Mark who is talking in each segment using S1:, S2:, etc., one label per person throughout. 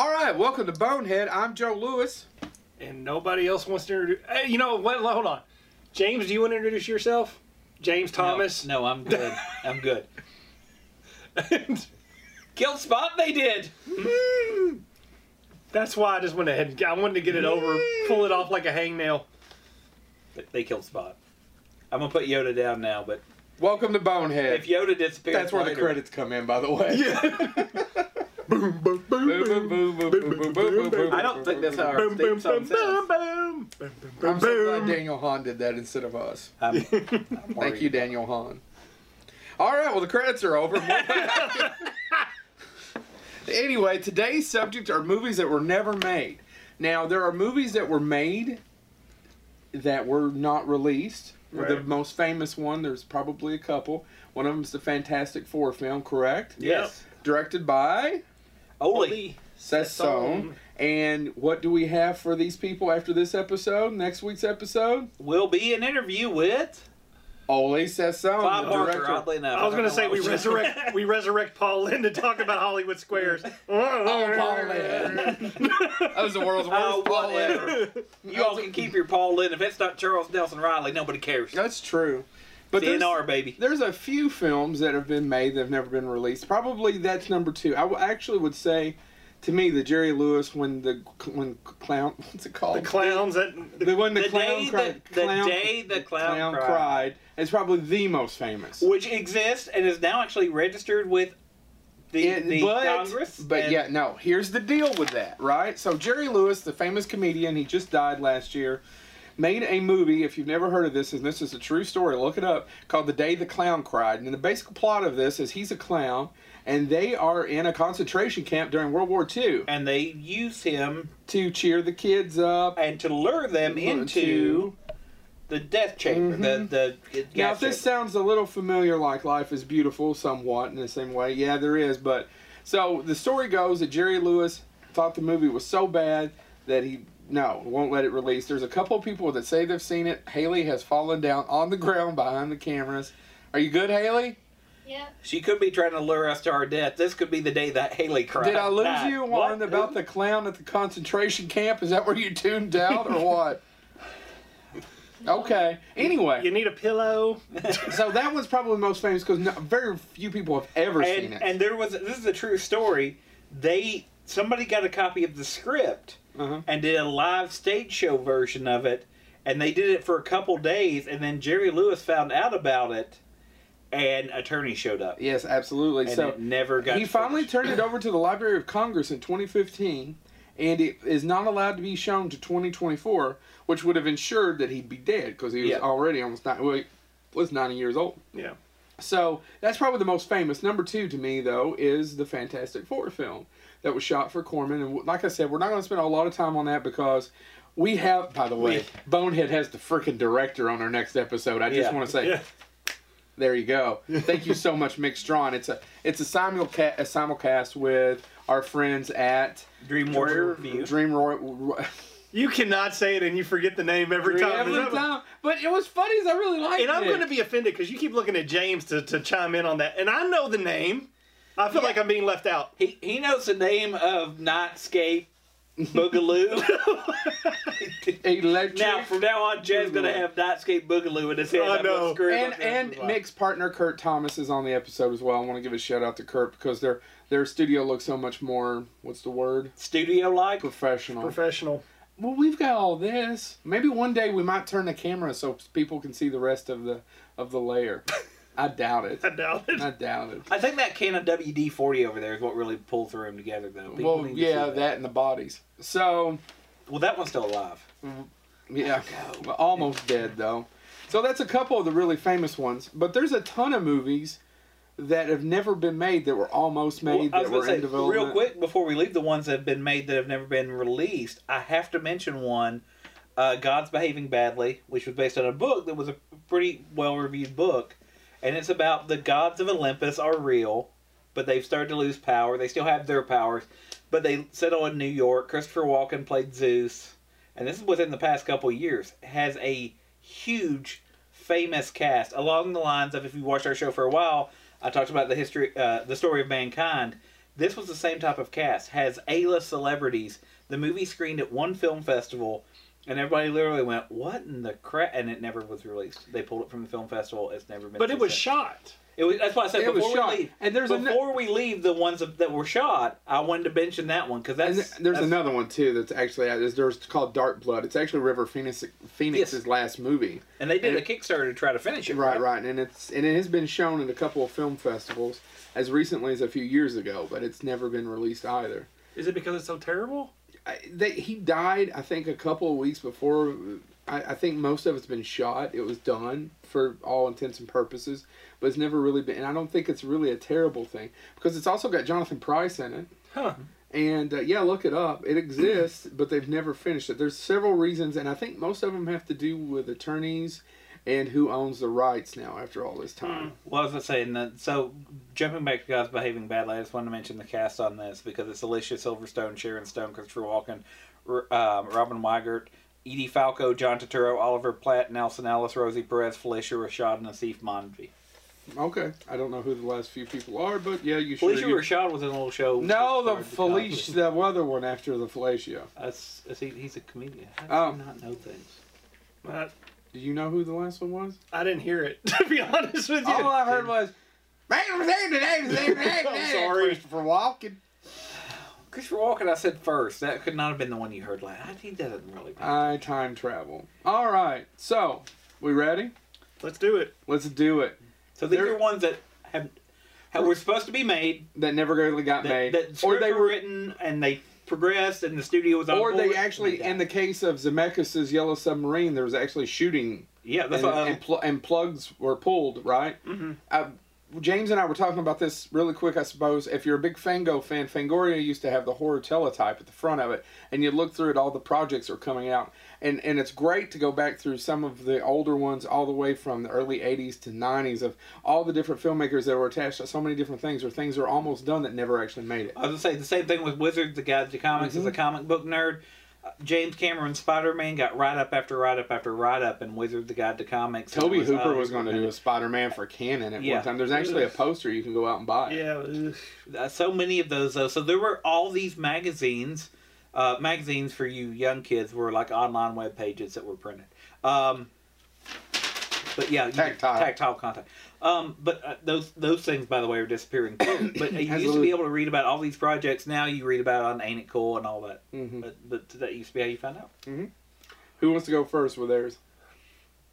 S1: All right, welcome to Bonehead. I'm Joe Lewis.
S2: And nobody else wants to introduce. Hey, you know what? Hold on. James, do you want to introduce yourself? James Thomas.
S3: No, no I'm good. I'm good. Killed spot. They did.
S2: That's why I just went ahead. and I wanted to get it over, pull it off like a hangnail.
S3: They killed spot. I'm gonna put Yoda down now, but
S1: Welcome to Bonehead.
S3: if Yoda disappears,
S1: That's where the credits come in, by the way.
S2: boom, boom, boom,
S1: Boom, boom, boom, boom, boom, boom, boom, boom,
S3: I don't think that's how our
S2: boom, boom,
S3: theme song
S2: boom, boom, boom, boom, boom,
S1: I'm so glad. Daniel Hahn did that instead of us.
S3: I'm, I'm
S1: Thank you, Daniel Hahn. All right, well, the credits are over. anyway, today's subject are movies that were never made. Now, there are movies that were made that were not released. The most famous one, there's probably a couple. One of them is the Fantastic Four film, correct?
S3: Yes.
S1: Directed by
S3: Oli.
S1: Seth Sohn. And what do we have for these people after this episode, next week's episode?
S3: Will be an interview with
S1: Oley Sassone,
S3: Bob Barker.
S1: director.
S3: Oddly enough,
S2: I was gonna say we resurrect we resurrect Paul Lynde to talk about Hollywood Squares.
S1: Oh, Paul Lynde. that was the world's worst
S3: Oh,
S1: Paul Lynde.
S3: whatever. You all can keep your Paul Lynde. If it's not Charles Nelson Reilly, nobody cares.
S1: That's true. But there's,
S3: DNR, baby.
S1: there's a few films that have been made that have never been released. Probably that's number two. I actually would say, to me, the Jerry Lewis when the when clown what's it called?
S2: the clowns that
S1: The- when the,
S3: The
S1: clown
S3: day
S1: cried,
S3: the, the
S1: clown,
S3: day the clown,
S1: clown
S3: cried,
S1: cried is probably the most famous.
S3: which exists and is now actually registered with the,
S1: It-
S3: the
S1: but,
S3: Congress.
S1: But yeah, no. Here's the deal with that, right? So Jerry Lewis, the famous comedian, he just died last year, made a movie. If you've never heard of this, and this is a true story, look it up. Called "The Day the Clown Cried." And the basic plot of this is he's a clown, and they are in a concentration camp during World War II
S3: and they use him
S1: to cheer the kids up.
S3: and to lure them into
S1: to-
S3: the death chamber.
S1: Mhm.
S3: The the
S1: Now, if this
S3: chamber.
S1: sounds a little familiar, like Life is Beautiful, somewhat in the same way, yeah, there is. But so the story goes that Jerry Lewis thought the movie was so bad that he no won't let it release. There's a couple of people that say they've seen it. Haley has fallen down on the ground behind the cameras. Are you good, Haley?
S4: Yeah.
S3: she could be trying to lure us to our death. This could be the day that Haley cried.
S1: Did I lose
S3: died.
S1: you
S3: What?
S1: on about the clown at the concentration camp? Is that where you tuned out or what? Okay. Anyway,
S2: you need a pillow.
S1: so that one's probably the most famous because no, very few people have ever seen it.
S3: and there was this is a true story. They somebody got a copy of the script
S1: uh-huh.
S3: and did a live stage show version of it, and they did it for a couple days, and then Jerry Lewis found out about it, and attorney showed up,
S1: Yes, absolutely.
S3: and
S1: so
S3: it never got.
S1: he finally turned it over to the Library of Congress in 2015, and it is not allowed to be shown to 2024, which would have ensured that he'd be dead because he was
S3: Yeah.
S1: already almost nine, well, was 90 years old.
S2: Yeah.
S1: So that's probably the most famous. Number two to me, though, is the Fantastic Four film that was shot for Corman. And like I said, we're not going to spend a lot of time on that because we have, by the way,
S3: We-
S1: Bonehead has the freaking director on our next episode. I just
S3: Yeah.
S1: want to say,
S2: Yeah.
S1: there you go. Thank you so much, Mick Strawn. It's a it's a simulcast a simulcast with our friends at
S3: Dream Warrior Review.
S1: Dream Roy.
S2: You cannot say it and you forget the name every time.
S1: Every
S2: Is that what-
S1: time. But it was funny. Is I really liked it.
S2: And I'm going to be offended because you keep looking at James to, to chime in on that. And I know the name. I feel like I'm being left out.
S3: He he knows the name of Nightscape Boogaloo.
S1: electric.
S3: now from now on, Jed's gonna have Nightscape Boogaloo in his head.
S2: I know.
S3: gonna screw him
S1: and
S3: up
S1: and
S3: every
S1: Mick's partner Kurt Thomas is on the episode as well. I want to give a shout out to Kurt because their their studio looks so much more what's the word
S3: studio like.
S1: professional.
S2: Professional.
S1: well, we've got all this. Maybe one day we might turn the camera so people can see the rest of the of the layer. I doubt it.
S2: I doubt it.
S1: I doubt it.
S3: I think that can of WD forty over there is what really pulled through him together, though. People
S1: Well, yeah,
S3: see
S1: that and the bodies. So
S3: Well, that one's still alive.
S1: Yeah, well, almost dead though. So that's a couple of the really famous ones, but there's a ton of movies that have never been made that were almost made
S3: Well, I was
S1: that were
S3: gonna
S1: in development.
S3: real quick before we leave the ones that have been made that have never been released. I have to mention one, uh, "God's Behaving Badly," which was based on a book that was a pretty well reviewed book, and it's about the gods of Olympus are real, but they've started to lose power. They still have their powers, but they settle in New York. Christopher Walken played Zeus, and this is within the past couple years. Has a huge, famous cast along the lines of if you watched our show for a while. I talked about the history, uh, the story of mankind. This was the same type of cast. Has A-list celebrities. The movie screened at one film festival, and everybody literally went, "What in the crap?" And it never was released. They pulled it from the film festival. It's never been.
S2: But it was
S3: since.
S2: shot.
S3: It was. That's why I said
S1: It was
S3: before
S1: shot.
S3: we leave.
S1: And there's a ne-
S3: before we leave the ones that that were shot. I wanted to mention that one because that's
S1: th- there's
S3: that's-
S1: another one too that's actually there's, there's called Dark Blood. It's actually River Phoenix Phoenix's
S3: Yes.
S1: last movie.
S3: and they did
S1: and-
S3: a Kickstarter to try to finish it.
S1: Right, right, and it's and it has been shown in a couple of film festivals as recently as a few years ago, but it's never been released either.
S2: Is it because it's so terrible?
S1: I, they, he died, I think, a couple of weeks before. I, I think most of it's been shot. It was done for all intents and purposes, but it's never really been. And I don't think it's really a terrible thing because it's also got Jonathan Pryce in it.
S2: Huh.
S1: And uh, yeah, look it up. It exists, but they've never finished it. There's several reasons, and I think most of them have to do with attorneys and who owns the rights now after all this time.
S3: Well, as I was saying, that, so jumping back to guys behaving badly, I just wanted to mention the cast on this because it's Alicia Silverstone, Sharon Stone, Christopher Walken, R- um, Robin Weigert, Edie Falco, John Turturro, Oliver Platt, Nelsan Ellis, Rosie Perez, Phylicia Rashad, and Aasif Mandvi.
S1: Okay, I don't know who the last few people are, but yeah, you should.
S3: Phylicia
S1: you-
S3: Rashad was in a little show.
S1: No, the Phylicia, the other one after the Phylicia.
S3: That's, is he, he's a comedian. How does
S1: Oh.
S3: not know things?
S2: I,
S1: Do you know who the last one was?
S2: I didn't hear it, to be honest with you.
S1: All I heard was. I'm
S2: sorry.
S1: Christopher Walken.
S3: Christopher Walken, I said first. That could not have been the one you heard last. He doesn't really.
S1: I time travel. All right, so we ready?
S2: Let's do it.
S1: Let's do it.
S3: so these
S1: there-
S3: are ones that have, have were supposed to be made.
S1: That never really got
S3: That,
S1: made,
S3: that
S1: or
S3: scripts
S1: they
S3: were
S1: were,
S3: written and they progressed, and the studio was on
S1: or they actually, in the case of Zemeckis' Yellow Submarine, there was actually shooting
S3: yeah,
S1: and,
S3: I,
S1: and, pl- and plugs were pulled, right?
S3: Mhm.
S1: Uh, James and I were talking about this really quick, I suppose. If you're a big Fango fan, Fangoria used to have the horror teletype at the front of it, and you look through it, all the projects are coming out. And, and it's great to go back through some of the older ones, all the way from the early 80s to 90s, of all the different filmmakers that were attached to so many different things, or things that are almost done that never actually made it.
S3: I was gonna say the same thing with Wizard, the guy, the comics, as a
S1: Mhm.
S3: comic book nerd. Uh, James Cameron Spider Man got right up after right up after right up, and Wizard, the guy, the comics.
S1: Tobe Hooper
S3: uh,
S1: was going to do a Spider Man for Cannon at
S3: Yeah.
S1: one time. There's actually a poster you can go out and buy.
S2: Yeah.
S3: Uh, so many of those though. So there were all these magazines. Uh, magazines for you young kids were like online web pages that were printed. Um, but yeah, you-
S1: Tactile.
S3: tactile content. Um, but uh, those those things, by the way, are disappearing too. But you used to be able to read about all these projects. Now you read about on Ain't It Cool and all that.
S1: hmm
S3: But, but that used to be how you found out.
S1: Who wants to go first with theirs?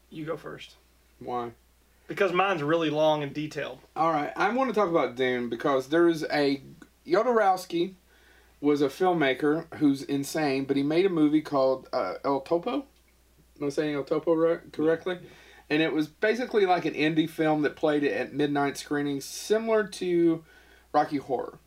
S2: You go first.
S1: Why?
S2: Because mine's really long and detailed.
S1: All right, I want to talk about Dune because there's a Jodorowsky was a filmmaker who's insane, but he made a movie called uh, El Topo. Am I saying El Topo right, correctly? And it was basically like an indie film that played at midnight screenings, similar to Rocky Horror.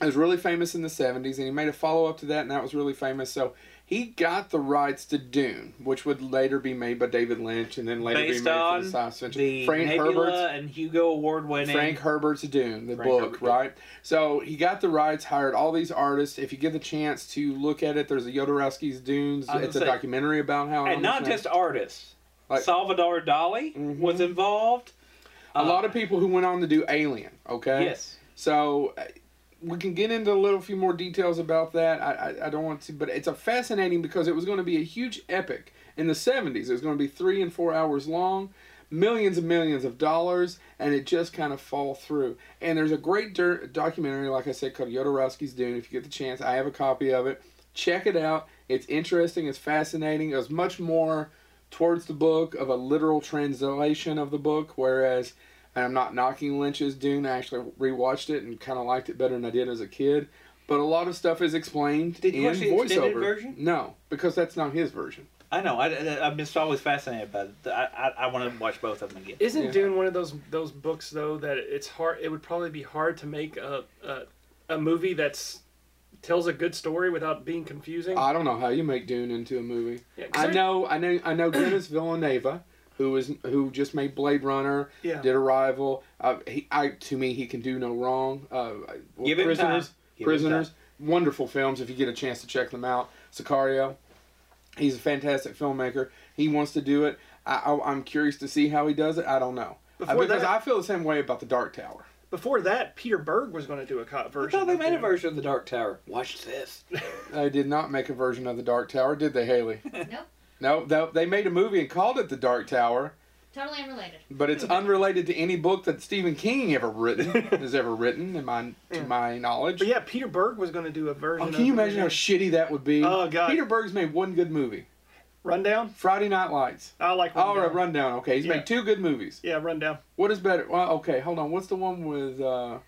S1: It was really famous in the 70s, and he made a follow up to that, and that was really famous. So he got the rights to Dune, which would later be made by David Lynch, and then later
S3: Based
S1: be made for the science fiction.
S3: The
S1: Frank
S3: Nebula
S1: Herbert's
S3: and Hugo Award winning.
S1: Frank Herbert's Dune, the
S3: Frank
S1: book,
S3: Herbert,
S1: right? So he got the rights, hired all these artists. If you get the chance to look at it, there's a Jodorowsky's Dunes. It's a documentary about how.
S3: and not just artists.
S1: Like-
S3: Salvador Dali
S1: Mhm.
S3: was involved.
S1: a lot of people who went on to do Alien. Okay.
S3: Yes.
S1: So uh, we can get into a little few more details about that. I, I I don't want to, but it's a fascinating because it was going to be a huge epic in the '70s. It was going to be three and four hours long, millions and millions of dollars, and it just kind of fall through. And there's a great documentary, like I said, called Jodorowsky's Dune. If you get the chance, I have a copy of it. Check it out. It's interesting. It's fascinating. It was much more towards the book of a literal translation of the book, whereas and I'm not knocking Lynch's Dune. I actually rewatched it and kind of liked it better than I did as a kid. But a lot of stuff is explained
S3: Did
S1: in
S3: the extended
S1: voiceover.
S3: version?
S1: No, because that's not his version.
S3: I know. I, I, I'm just always fascinated by it. I, I, I want to watch both of them again.
S2: Isn't
S1: Yeah.
S2: Dune one of those those books though that it's hard? It would probably be hard to make a a, a movie that's tells a good story without being confusing.
S1: I don't know how you make Dune into a movie.
S2: Yeah, 'cause
S1: I know, I know, I know. Denis Villeneuve, who is who just made Blade Runner,
S2: Yeah.
S1: did Arrival. Uh, he, I to me, he can do no wrong. Uh, well,
S3: Give him
S1: Prisoners,
S3: time. Give him
S1: Prisoners, wonderful films. If you get a chance to check them out, Sicario. He's a fantastic filmmaker. He wants to do it. I, I, I'm curious to see how he does it. I don't know Uh,
S2: Before
S1: because
S2: that-
S1: I feel the same way about the Dark Tower.
S2: before that, Peter Berg was going to do a co-
S3: I
S2: version.
S3: thought they
S2: of
S3: made a version of the Dark Tower. Watch this.
S1: They did not make a version of the Dark Tower, did they, Haley?
S4: Nope.
S1: No, they, they made a movie and called it the Dark Tower,
S4: Totally unrelated.
S1: but it's unrelated to any book that Stephen King ever written has ever written, in my to
S2: Yeah.
S1: my knowledge.
S2: But yeah, Peter Berg was going to do a version.
S1: Oh,
S2: of
S1: can you imagine how shitty that would be?
S2: Oh, God.
S1: Peter Berg's made one good movie,
S2: Rundown?
S1: Friday Night Lights.
S2: I like
S1: Oh,
S2: Rundown.
S1: right, Rundown. Okay, he's
S2: Yeah.
S1: made two good movies.
S2: Yeah, Rundown.
S1: What is better? Well, okay, hold on. What's the one with uh,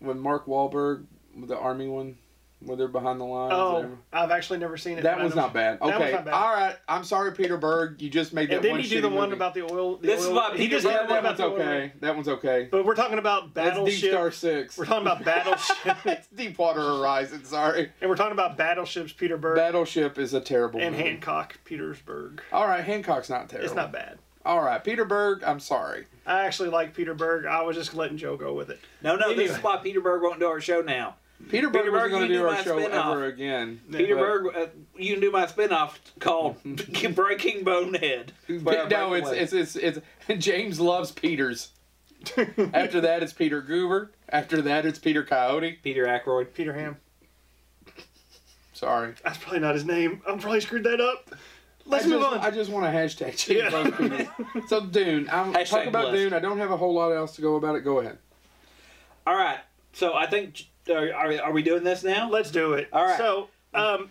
S1: with Mark Wahlberg, the army one, where they're behind the lines?
S2: Oh. I've actually never seen it.
S1: that
S2: but I
S1: one's
S2: know-
S1: not bad.
S2: That
S1: Okay,
S2: was not bad.
S1: all right. I'm sorry, Peter Berg. You just made that
S2: And then
S1: one
S2: he do the one
S1: movie.
S2: about the oil. The
S3: This is
S2: oil,
S3: what
S2: he
S3: Peter
S2: just did
S1: Yeah,
S2: the
S3: Berg-
S2: one
S1: that
S2: about
S1: one's okay. That one's okay.
S2: But we're talking about
S1: That's Deep. Star Six.
S2: We're talking about battleship,
S1: It's Deepwater Horizon. Sorry,
S2: and we're talking about battleships. Peter Berg
S1: Battleship is a terrible
S2: and
S1: movie.
S2: Hancock, Peter Berg.
S1: All right, Hancock's not terrible.
S2: It's not bad.
S1: All right, Peter Berg. I'm sorry.
S2: I actually like Peter Berg. I was just letting Joe go with it.
S3: No, no, this is why Peter Berg won't do our show now.
S1: Peter Berg
S3: Peter
S1: wasn't
S3: Berg,
S1: going to do
S3: do
S1: our show
S3: spin-off.
S1: ever again.
S3: Peter
S1: But-
S3: Berg, uh, you can do my spin-off called Breaking Bonehead. where I
S1: no,
S3: break
S1: it's, it's it's it's James loves Peters. After that, it's Peter Guber. After that, it's Peter Coyote.
S3: Peter Aykroyd.
S2: Peter Ham.
S1: Sorry.
S2: That's probably not his name. I'm probably screwed that up. Let's
S1: I
S2: move
S1: just,
S2: on.
S1: I just want a hashtag James
S2: Yeah.
S1: So Dune. I'm
S3: Hashtag
S1: talking about
S3: blessed.
S1: Dune. I don't have a whole lot else to go about it. Go ahead.
S3: All right, so I think are, are, are we doing this now?
S2: Let's do it.
S3: All right.
S2: So, um,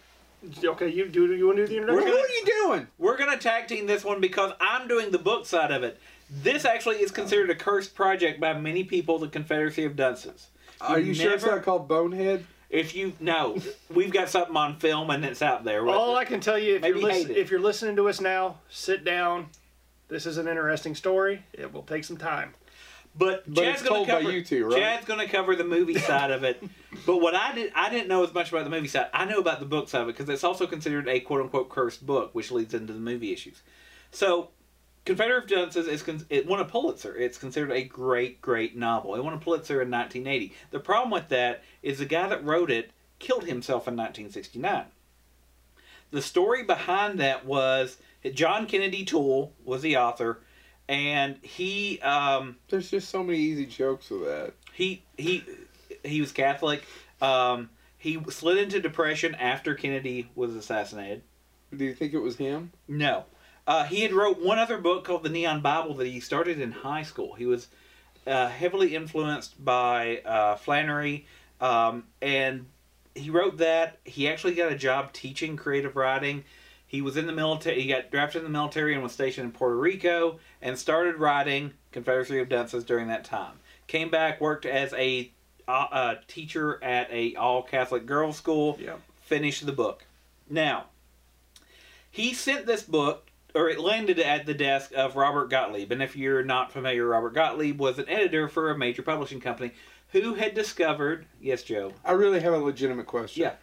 S2: okay, you do. You want to do the
S1: What are you doing?
S3: We're gonna tag team this one because I'm doing the book side of it. This actually is considered a cursed project by many people, the Confederacy of Dunces.
S1: Are you sure it's not called Bonehead?
S3: If you no, we've got something on film and it's out there.
S2: All I can tell you, if
S3: Maybe
S2: you're listen, if you're listening to us now, sit down. This is an interesting story. It will take some time.
S3: But,
S1: But
S3: Chad's gonna cover,
S1: two, right?
S3: Chad's going to cover the movie side of it. But what I did, I didn't know as much about the movie side. I know about the book side of it because it's also considered a quote unquote cursed book, which leads into the movie issues. So, Confederate of Dunces is it won a Pulitzer. It's considered a great, great novel. It won a Pulitzer in 1980. The problem with that is the guy that wrote it killed himself in 1969. The story behind that was John Kennedy Toole was the author, and he. Um,
S1: There's just so many easy jokes with that.
S3: he he he was Catholic. Um, he slid into depression after Kennedy was assassinated.
S1: Do you think it was him?
S3: No, uh, he had wrote one other book called the Neon Bible that he started in high school. He was uh, heavily influenced by uh, Flannery, um, and he wrote that. He actually got a job teaching creative writing. He was in the military. He got drafted in the military and was stationed in Puerto Rico and started writing Confederacy of Dunces during that time. Came back, worked as a uh, uh, teacher at a all Catholic girls' school.
S2: Yeah.
S3: Finished the book. Now, he sent this book, or it landed at the desk of Robert Gottlieb. And if you're not familiar, Robert Gottlieb was an editor for a major publishing company who had discovered. Yes, Joe.
S1: I really have a legitimate question.
S3: Yeah.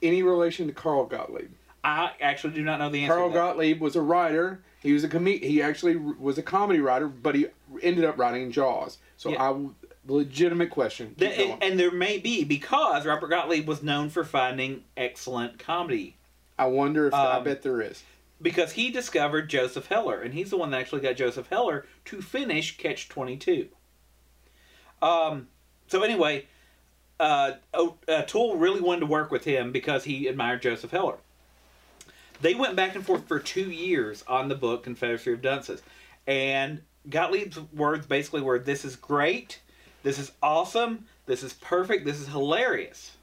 S1: Any relation to Carl Gottlieb?
S3: I actually do not know the answer.
S1: Carl. Gottlieb was a writer. He was a com- He actually was a comedy writer, but he ended up writing Jaws. So
S3: Yeah.
S1: I legitimate question. Keep
S3: Th-
S1: going.
S3: and, there may be because Robert Gottlieb was known for finding excellent comedy
S1: I wonder if I
S3: um,
S1: bet there is.
S3: because he discovered Joseph Heller, and he's the one that actually got Joseph Heller to finish Catch Twenty Two. Um. So anyway, uh, oh, uh, really wanted to work with him because he admired Joseph Heller. They went back and forth for two years on the book Confederacy of Dunces, and Gottlieb's words basically were, "This is great, this is awesome, this is perfect, this is hilarious,"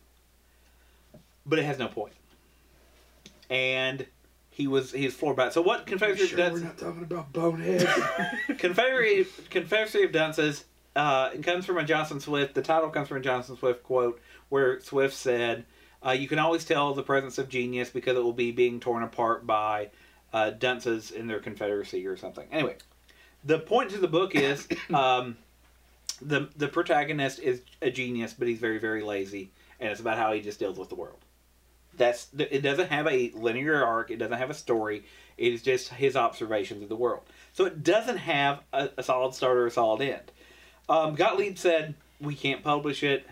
S3: but it has no point. And he was he was floored by it. So what Confederacy of Dunces?
S1: We're not talking about Bonehead.
S3: Confederacy Confederacy of Dunces. Uh, it comes from a Jonathan Swift. The title comes from a Jonathan Swift quote where Swift said, uh, "You can always tell the presence of genius because it will be being torn apart by uh, dunces in their confederacy or something." Anyway, the point to the book is um, the the protagonist is a genius, but he's very very lazy, and it's about how he just deals with the world. That's it. Doesn't have a linear arc. It doesn't have a story. It is just his observations of the world. So it doesn't have a, a solid start or a solid end. Um, Gottlieb said we can't publish it.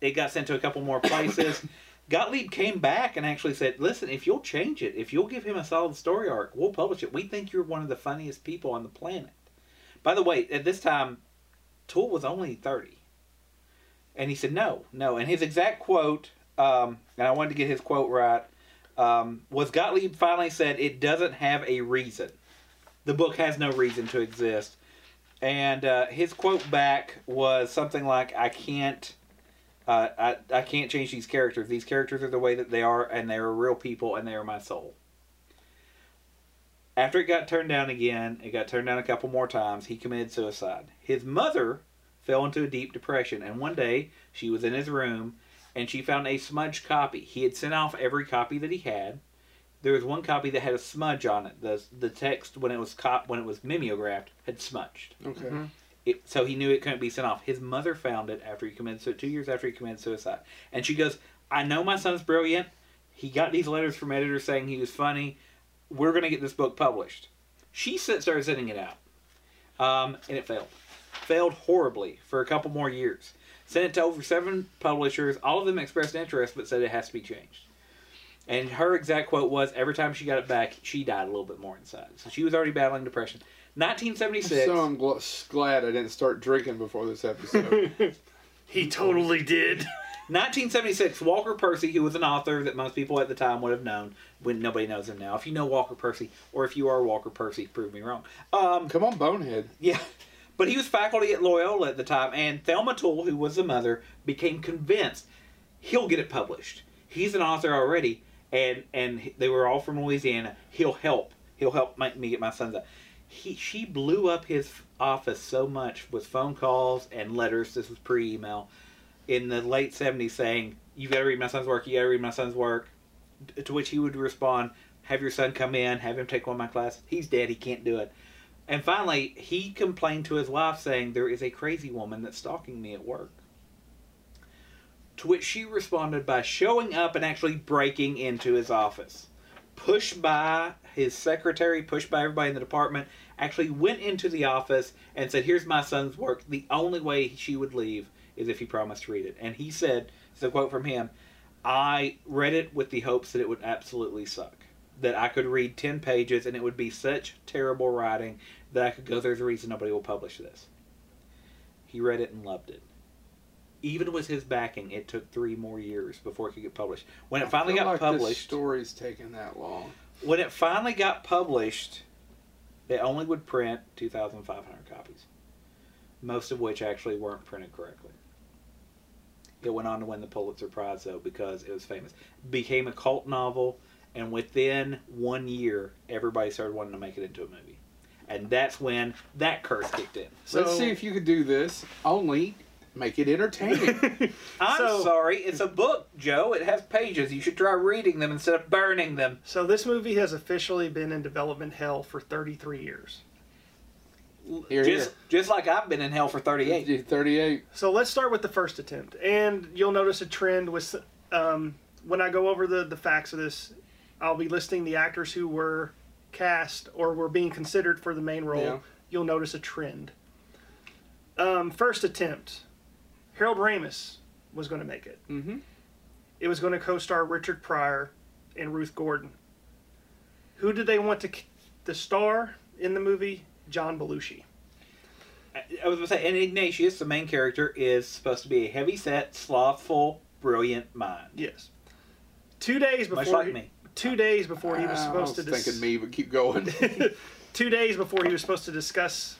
S3: It got sent to a couple more places. Gottlieb came back and actually said, "Listen, if you'll change it, if you'll give him a solid story arc, we'll publish it. We think you're one of the funniest people on the planet." By the way, at this time, Toole was only thirty. And he said, no, no. And his exact quote, um, and I wanted to get his quote right, um, was Gottlieb finally said, it doesn't have a reason. The book has no reason to exist. And uh, his quote back was something like, I can't. Uh, I, I can't change these characters. These characters are the way that they are, and they are real people, and they are my soul. After it got turned down again, it got turned down a couple more times, he committed suicide. His mother fell into a deep depression, and one day she was in his room and she found a smudged copy. He had sent off every copy that he had. There was one copy that had a smudge on it. The the text when it was cop when it was mimeographed had smudged.
S1: Okay.
S2: Mhm.
S3: It, so he knew it couldn't be sent off. His mother found it after he committed so two years after he committed suicide, and she goes, "I know my son's brilliant. He got these letters from editors saying he was funny. We're going to get this book published." She started sending it out, um, and it failed. Failed horribly for a couple more years. Sent it to over seven publishers. All of them expressed interest, but said it has to be changed. And her exact quote was, "Every time she got it back, she died a little bit more inside." So she was already battling depression. 1976.
S1: So I'm gl- glad I didn't start drinking before this episode.
S2: He totally did.
S3: 1976, Walker Percy, who was an author that most people at the time would have known, when nobody knows him now. If you know Walker Percy, or if you are Walker Percy, prove me wrong. Um,
S1: Come on, Bonehead.
S3: yeah, but he was faculty at Loyola at the time, and Thelma Toole, who was the mother, became convinced he'll get it published. He's an author already, and and they were all from Louisiana. He'll help. He'll help make me get my sons out. He she blew up his office so much with phone calls and letters. This was pre-email in the late 70s saying, You gotta read my son's work, you gotta read my son's work. To which he would respond, Have your son come in, have him take one of my classes. He's dead, he can't do it. And finally, he complained to his wife saying, There is a crazy woman that's stalking me at work. To which she responded by showing up and actually breaking into his office. Pushed by his secretary, pushed by everybody in the department, actually went into the office and said, Here's my son's work. The only way she would leave is if he promised to read it. And he said, it's a quote from him, I read it with the hopes that it would absolutely suck. That I could read 10 pages and it would be such terrible writing that I could go, there's a reason nobody will publish this. He read it and loved it. Even with his backing, it took three more years before it could get published. When it finally got
S1: like this
S3: published,
S1: story's taking that long.
S3: When it finally got published, they only would print 2,500 copies, most of which actually weren't printed correctly. It went on to win the Pulitzer Prize, though, because it was famous. Became a cult novel, and within one year, everybody started wanting to make it into a movie. And that's when that curse kicked in.
S2: So-
S1: Let's see if you could do this. Only make it entertaining.
S3: I'm
S2: So-
S3: sorry, it's a book, Joe. It has pages. You should try reading them instead of burning them.
S2: So this movie has officially been in development hell for 33 years.
S1: Here,
S3: just, just like I've been in hell for 38.
S1: 38.
S2: So let's start with the first attempt, and you'll notice a trend with um, when I go over the the facts of this. I'll be listing the actors who were cast or were being considered for the main role.
S1: Yeah.
S2: You'll notice a trend. Um, first attempt, Harold Ramis was going to make it.
S1: Mm-hmm.
S2: It was going to co-star Richard Pryor and Ruth Gordon. Who did they want to the star in the movie? John Belushi.
S3: I was going to say, and Ignatius, the main character, is supposed to be a heavy-set, slothful, brilliant mind.
S2: Yes. Two days before
S3: Much like
S2: he-
S3: me.
S2: two days before he was
S1: Ah,
S2: supposed
S1: I
S2: to
S1: was
S2: dis-
S1: thinking me, but keep going.
S2: two days before he was supposed to discuss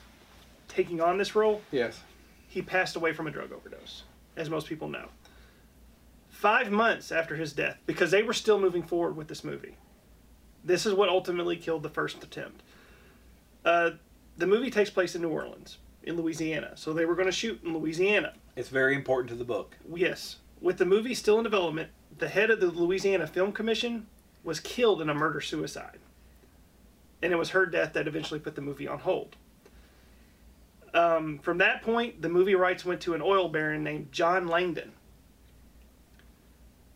S2: taking on this role,
S1: yes.
S2: He passed away from a drug overdose, as most people know. Five months after his death, because they were still moving forward with this movie. This is what ultimately killed the first attempt. Uh, the movie takes place in New Orleans, in Louisiana, so they were going to shoot in Louisiana.
S3: It's very important to the book.
S2: Yes. With the movie still in development, the head of the Louisiana Film Commission was killed in a murder suicide. And it was her death that eventually put the movie on hold. Um, from that point, the movie rights went to an oil baron named John Langdon.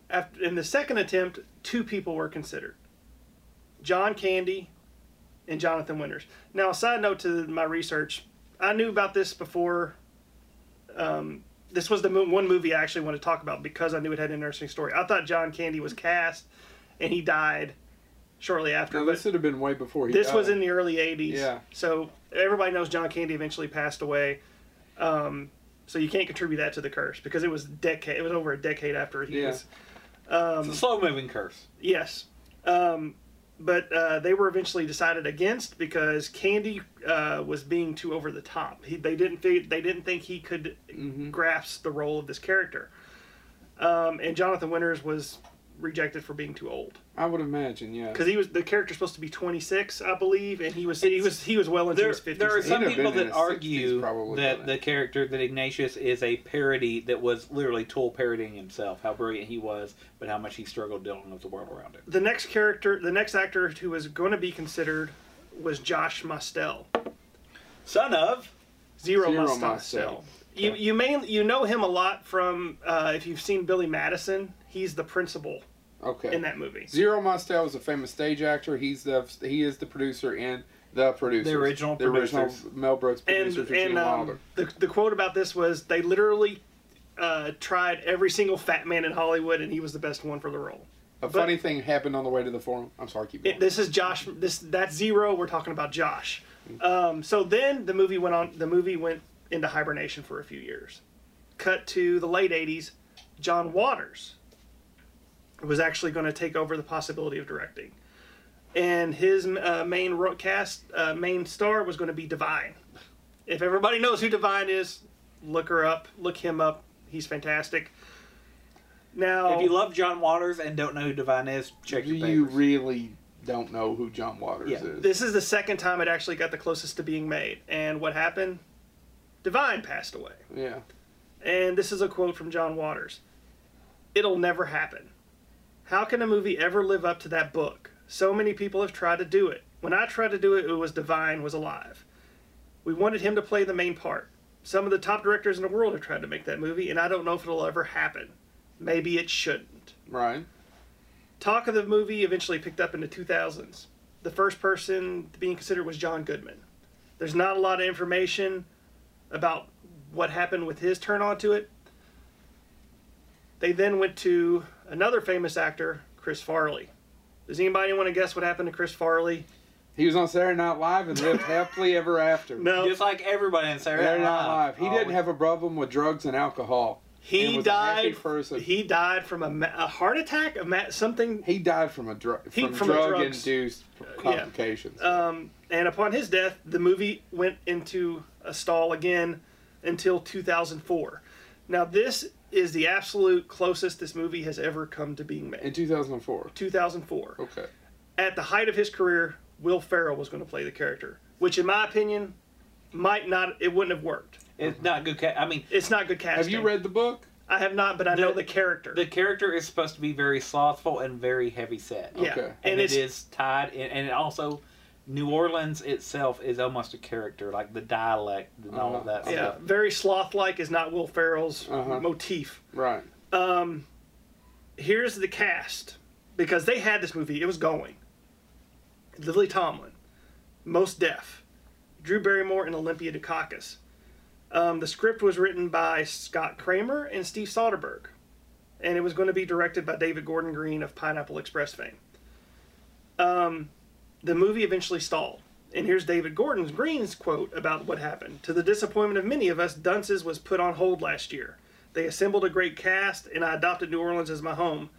S2: After, in the second attempt, two people were considered John Candy and Jonathan Winters. Now, a side note to my research, I knew about this before um, this was the mo- one movie I actually want to talk about because I knew it had an interesting story. I thought John Candy was cast and he died shortly after.
S1: No, this would have been way before he
S2: this was in the early 80s.
S1: Yeah.
S2: So everybody knows John Candy eventually passed away. Um, So you can't contribute that to the curse because it was decade. It was over a decade after he
S1: Yeah.
S2: was. Um,
S3: It's a slow moving curse.
S2: Yes. Um, but uh, they were eventually decided against because Candy uh, was being too over the top. He, they didn't think they didn't think he could
S1: Mhm.
S2: grasp the role of this character. Um, and Jonathan Winters was rejected for being too old
S1: I would imagine, yeah.
S2: because he was the character's supposed to be 26, I believe, and he was he was he was well into
S3: There,
S2: his 50s.
S3: there are some people that
S1: his 60s
S3: argue
S1: probably
S3: that the character that Ignatius is a parody that was literally Toole parodying himself, how brilliant he was, but how much he struggled dealing with the world around him.
S2: the next character, the next actor who was going to be considered was Josh Mostel.
S3: Son of
S2: Zero,
S1: Zero
S2: Mostel.
S1: Mostel.
S2: You you may you know him a lot from uh, if you've seen Billy Madison. He's the principal
S1: Okay.
S2: in that movie.
S1: Zero Mostel is a famous stage actor. He's the he is the producer and the producer.
S3: The original
S1: the original. Mel Brooks
S2: And
S1: producers for
S2: and um, the the quote about this was they literally uh, tried every single fat man in Hollywood and he was the best one for the role.
S1: A
S2: but-
S1: funny thing happened on the way to the forum. I'm sorry, keep going.
S2: It, this is Josh. This that's zero. We're talking about Josh. Um, so then the movie went on. The movie went into hibernation for a few years. Cut to the late '80s. John Waters was actually going to take over the possibility of directing, and his uh, main ro- cast, uh, main star was going to be Divine. If everybody knows who Divine is, look her up. Look him up. He's fantastic. Now,
S3: If you love John Waters and don't know who Divine is, check your
S1: you
S3: papers.
S1: really don't know who John Waters
S3: Yeah.
S1: is.
S2: This is the second time it actually got the closest to being made. And what happened? Divine passed away.
S1: yeah.
S2: And this is a quote from John Waters It'll never happen. How can a movie ever live up to that book? So many people have tried to do it. When I tried to do it, it was Divine was alive. We wanted him to play the main part. Some of the top directors in the world have tried to make that movie, and I don't know if it'll ever happen. Maybe it shouldn't.
S1: Right.
S2: Talk of the movie eventually picked up in the 2000s. The first person being considered was John Goodman. There's not a lot of information about what happened with his turn onto it. They then went to another famous actor, Chris Farley. Does anybody want to guess what happened to Chris Farley?
S1: He was on Saturday Night Live and lived happily ever after.
S2: No,
S3: Just like everybody in Saturday
S1: Saturday
S3: Night
S1: Night Live. He
S3: Oh,
S1: didn't have a problem with drugs and alcohol.
S2: he
S1: and was a happy
S2: died.
S1: person.
S2: He died from a, a heart attack, a ma- something
S1: He died from a drug
S2: He-
S1: from,
S2: from the
S1: drug
S2: drugs.
S1: induced complications.
S2: Um, and upon his death, the movie went into a stall again until 2004. Now, this is the absolute closest this movie has ever come to being made.
S1: in 2004.
S2: 2004.
S1: Okay.
S2: At the height of his career, Will Ferrell was going to play the character, which, in my opinion, might not. It wouldn't have worked.
S3: It's not good. Ca- I mean,
S2: It's not good casting.
S1: Have you read the book?
S2: I have not, but I know
S3: The-
S2: the character.
S3: the character is supposed to be very slothful and very heavy set.
S2: yeah,
S1: Okay.
S3: and,
S2: and
S3: it
S2: it's
S3: tied, and, and it also New Orleans itself is almost a character, like the dialect and all of that
S1: Uh-huh.
S2: yeah,
S3: stuff.
S2: very sloth-like is not Will Ferrell's
S1: Uh-huh.
S2: motif.
S1: Right.
S2: Um, here's the cast because they had this movie. It was going. Lily Tomlin, Mos Def, Drew Barrymore, and Olympia Dukakis. Um, the script was written by Scott Kramer and Steve Soderbergh, and it was going to be directed by David Gordon Green of Pineapple Express fame. Um, the movie eventually stalled. And here's David Gordon Green's quote about what happened. To the disappointment of many of us, Dunce's was put on hold last year. They assembled a great cast, and I adopted New Orleans as my home.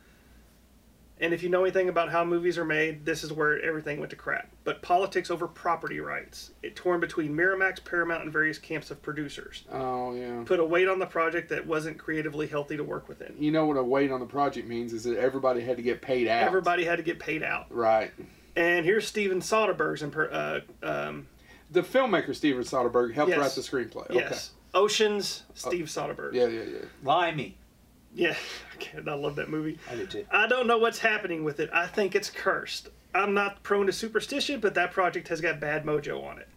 S2: And if you know anything about how movies are made, this is where everything went to crap. But politics over property rights. It torn between Miramax, Paramount, and various camps of producers.
S1: Oh yeah.
S2: Put a weight on the project that wasn't creatively healthy to work within.
S1: You know what a weight on the project means is that everybody had to get paid out.
S2: Everybody had to get paid out.
S1: Right.
S2: And here's Steven Soderbergh's imper- uh, um,
S1: The filmmaker Steven Soderbergh helped
S2: Yes.
S1: write the screenplay.
S2: yes, Oceans, Steve Soderbergh.
S1: Okay. Yeah, yeah, yeah.
S3: Limey.
S2: Yeah, I love that movie.
S3: I did too.
S2: I don't know what's happening with it. I think it's cursed. I'm not prone to superstition, but that project has got bad mojo on it.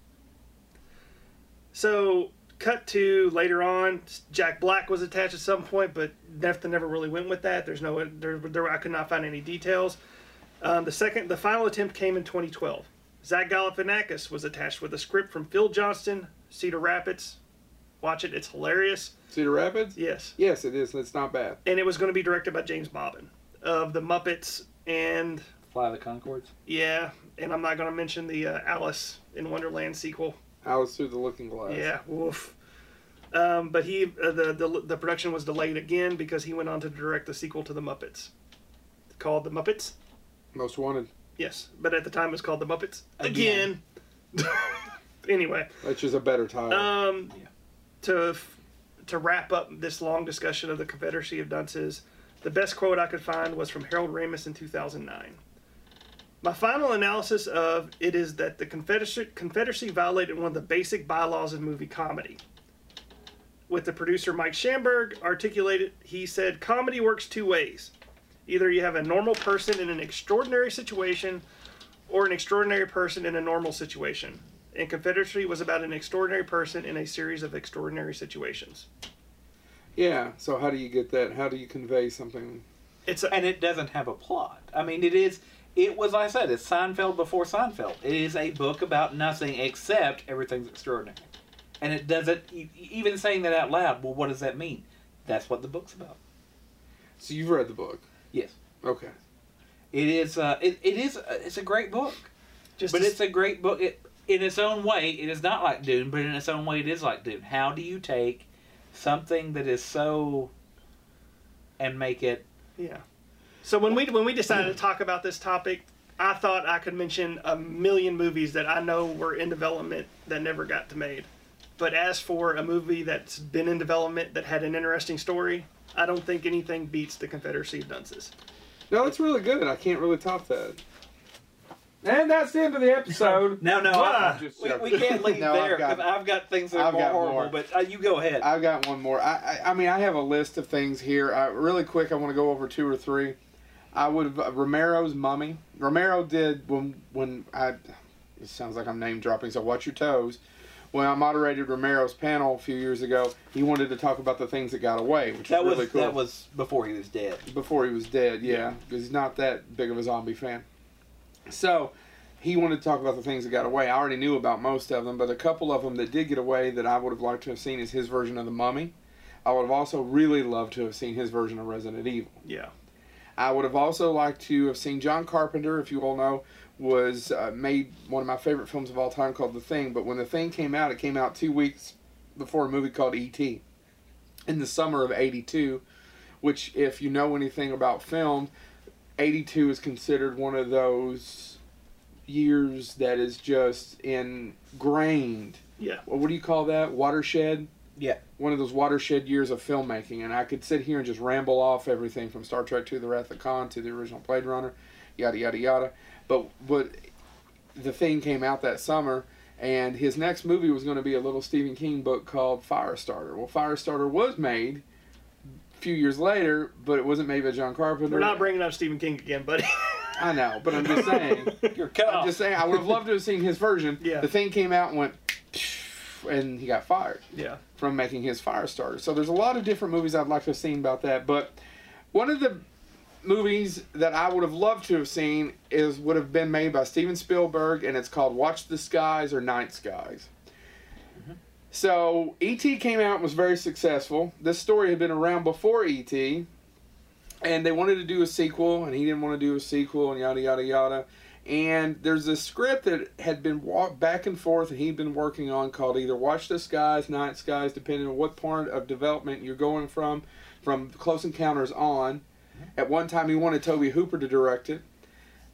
S2: So, cut to later on, Jack Black was attached at some point, but nothing never really went with that. There's no, there, there I could not find any details. Um, the second, the final attempt came in 2012. Zach Galifianakis was attached with a script from Phil Johnston, Cedar Rapids. Watch it; it's hilarious.
S1: Cedar Rapids?
S2: Yes,
S1: Yes, it is. It's not bad.
S2: and it was going to be directed by James Bobin of the Muppets and
S3: Fly the Conchords.
S2: yeah, and I'm not going to mention the uh, Alice in Wonderland sequel.
S1: Alice through the Looking Glass.
S2: Yeah, woof. Um, but he uh, the, the the production was delayed again because he went on to direct the sequel to the Muppets, called the Muppets.
S1: Most Wanted.
S2: Yes, but at the time it was called the Muppets
S3: Again.
S2: again. anyway,
S1: Which is a better title.
S2: um,
S3: Yeah.
S2: to f- to wrap up this long discussion of the Confederacy of Dunces, the best quote I could find was from Harold Ramis in 2009. My final analysis of it is that the Confederacy, Confederacy violated one of the basic bylaws of movie comedy. With the producer Mike Shamberg articulated, he said, comedy works two ways. Either you have a normal person in an extraordinary situation, or an extraordinary person in a normal situation. And Confederacy was about an extraordinary person in a series of extraordinary situations.
S1: yeah. So how do you get that? How do you convey something?
S2: It's a,
S3: and it doesn't have a plot. I mean, it is. It was, like I said, it's Seinfeld before Seinfeld. It is a book about nothing except everything's extraordinary, and it doesn't. Even saying that out loud, well, what does that mean? That's what the book's about.
S1: So you've read the book.
S3: Yes,
S1: Okay.
S3: it is. Uh, it, it is. Uh, it's a great book,
S2: just
S3: but it's a great book. It, in its own way, it is not like Dune, but in its own way, it is like Dune. How do you take something that is so and make it?
S2: yeah. So when we when we decided to talk about this topic, I thought I could mention a million movies that I know were in development that never got to made. But as for a movie that's been in development that had an interesting story, I don't think anything beats the Confederacy of Dunces.
S1: No, it's really good. I can't really top that. And that's the end of the episode.
S3: No, no,
S2: Ah,
S3: I, we, we can't leave
S1: No, I've
S3: there
S1: got-
S3: I've got things that are
S1: I've
S3: more
S1: got
S3: horrible.
S1: more.
S3: But uh, you go ahead.
S1: I've got one more. I, I, I mean, I have a list of things here. Uh, really quick, I want to go over two or three. I would uh, Romero's Mummy. Romero did when when I. It sounds like I'm name dropping, so watch your toes. When I moderated Romero's panel a few years ago, he wanted to talk about the things that got away, which
S3: that
S1: was
S3: was
S1: really cool.
S3: that was before he was dead.
S1: before he was dead, yeah, because he's not that big of a zombie fan. So he wanted to talk about the things that got away. I already knew about most of them, but a couple of them that did get away that I would have liked to have seen is his version of the Mummy. I would have also really loved to have seen his version of Resident Evil.
S2: Yeah.
S1: I would have also liked to have seen John Carpenter, if you all know, was uh, made one of my favorite films of all time called The Thing. But when The Thing came out, it came out two weeks before a movie called E.T. in the summer of '82, which, if you know anything about film, '82 is considered one of those years that is just ingrained.
S2: Yeah.
S1: What do you call that? Watershed
S3: Yeah.
S1: one of those watershed years of filmmaking, and I could sit here and just ramble off everything from Star Trek to The Wrath of Khan to the original Blade Runner, yada yada yada. But but the thing came out that summer, and his next movie was going to be a little Stephen King book called Firestarter. Well, Firestarter was made a few years later, but it wasn't made by John Carpenter.
S2: We're not bringing up Stephen King again, buddy.
S1: I know, but I'm just saying.
S3: You're cut
S1: I'm
S3: off.
S1: just saying. I would have loved to have seen his version.
S2: Yeah.
S1: The thing came out and went, and he got fired
S2: yeah.
S1: from making his Firestarter. So there's a lot of different movies I'd like to have seen about that. But one of the movies that I would have loved to have seen is would have been made by Steven Spielberg, and it's called Watch the Skies or Night Skies. Mm-hmm. So E.T. came out and was very successful. This story had been around before E.T. And they wanted to do a sequel, and he didn't want to do a sequel, and yada yada yada. And there's a script that had been walked back and forth, and he'd been working on called either Watch the Skies, Night Skies, depending on what part of development you're going from, from Close Encounters on. At one time, he wanted Tobe Hooper to direct it.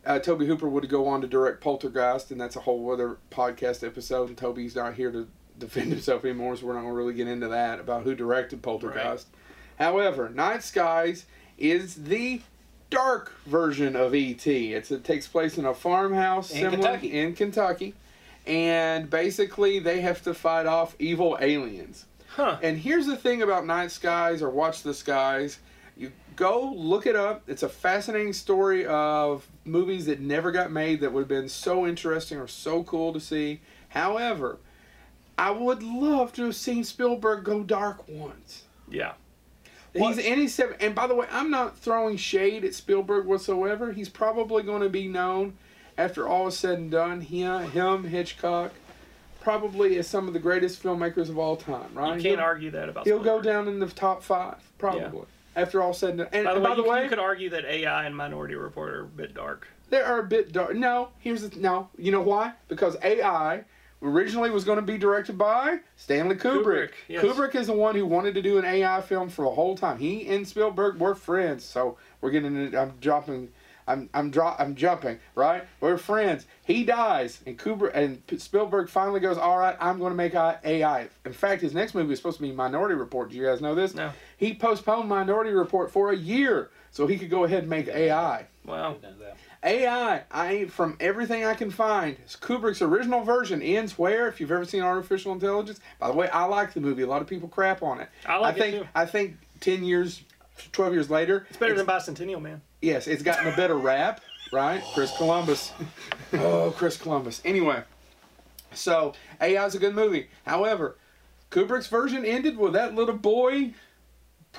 S1: Uh, Tobe Hooper would go on to direct Poltergeist, and that's a whole other podcast episode. And Tobe's not here to defend himself anymore, so we're not going to really get into that about who directed Poltergeist. However, Night Skies is the dark version of E.T. It's, it takes place in a farmhouse
S3: In
S1: similar
S3: Kentucky.
S1: in Kentucky, and basically they have to fight off evil aliens.
S2: Huh.
S1: And here's the thing about Night Skies or Watch the Skies. Go look it up. It's a fascinating story of movies that never got made that would have been so interesting or so cool to see. However, I would love to have seen Spielberg go dark once.
S2: Yeah.
S1: He's in his seven, and by the way, I'm not throwing shade at Spielberg whatsoever. He's probably going to be known, after all is said and done, him, him Hitchcock, probably as some of the greatest filmmakers of all time. Right?
S2: You can't
S1: He'll-
S2: argue that about
S1: He'll go down in the top five, probably. After all said and done. And
S2: By the way,
S1: by the
S2: you,
S1: way,
S2: you could argue that AI and Minority Report are a bit dark.
S1: they are a bit dark. No, here's the no. You know why? Because AI originally was going to be directed by Stanley Kubrick.
S2: Kubrick, yes.
S1: Kubrick is the one who wanted to do an AI film for the whole time. He and Spielberg were friends, so we're getting. I'm dropping. I'm I'm drop. I'm jumping. Right, we're friends. He dies, and Kubrick and Spielberg finally goes. All right, I'm going to make AI. In fact, his next movie is supposed to be Minority Report. Do you guys know this?
S2: No.
S1: He postponed Minority Report for a year so he could go ahead and make AI.
S2: Wow.
S3: Didn't know that.
S1: AI, I from everything I can find, Kubrick's original version ends where, if you've ever seen Artificial Intelligence. By the way, I like the movie. A lot of people crap on it.
S2: I like it
S1: think
S2: too.
S1: I think ten years, twelve years later,
S2: It's better than Bicentennial Man.
S1: yes, it's gotten a better rap, right? Chris Columbus. oh, Chris Columbus. Anyway, so AI is a good movie. However, Kubrick's version ended with that little boy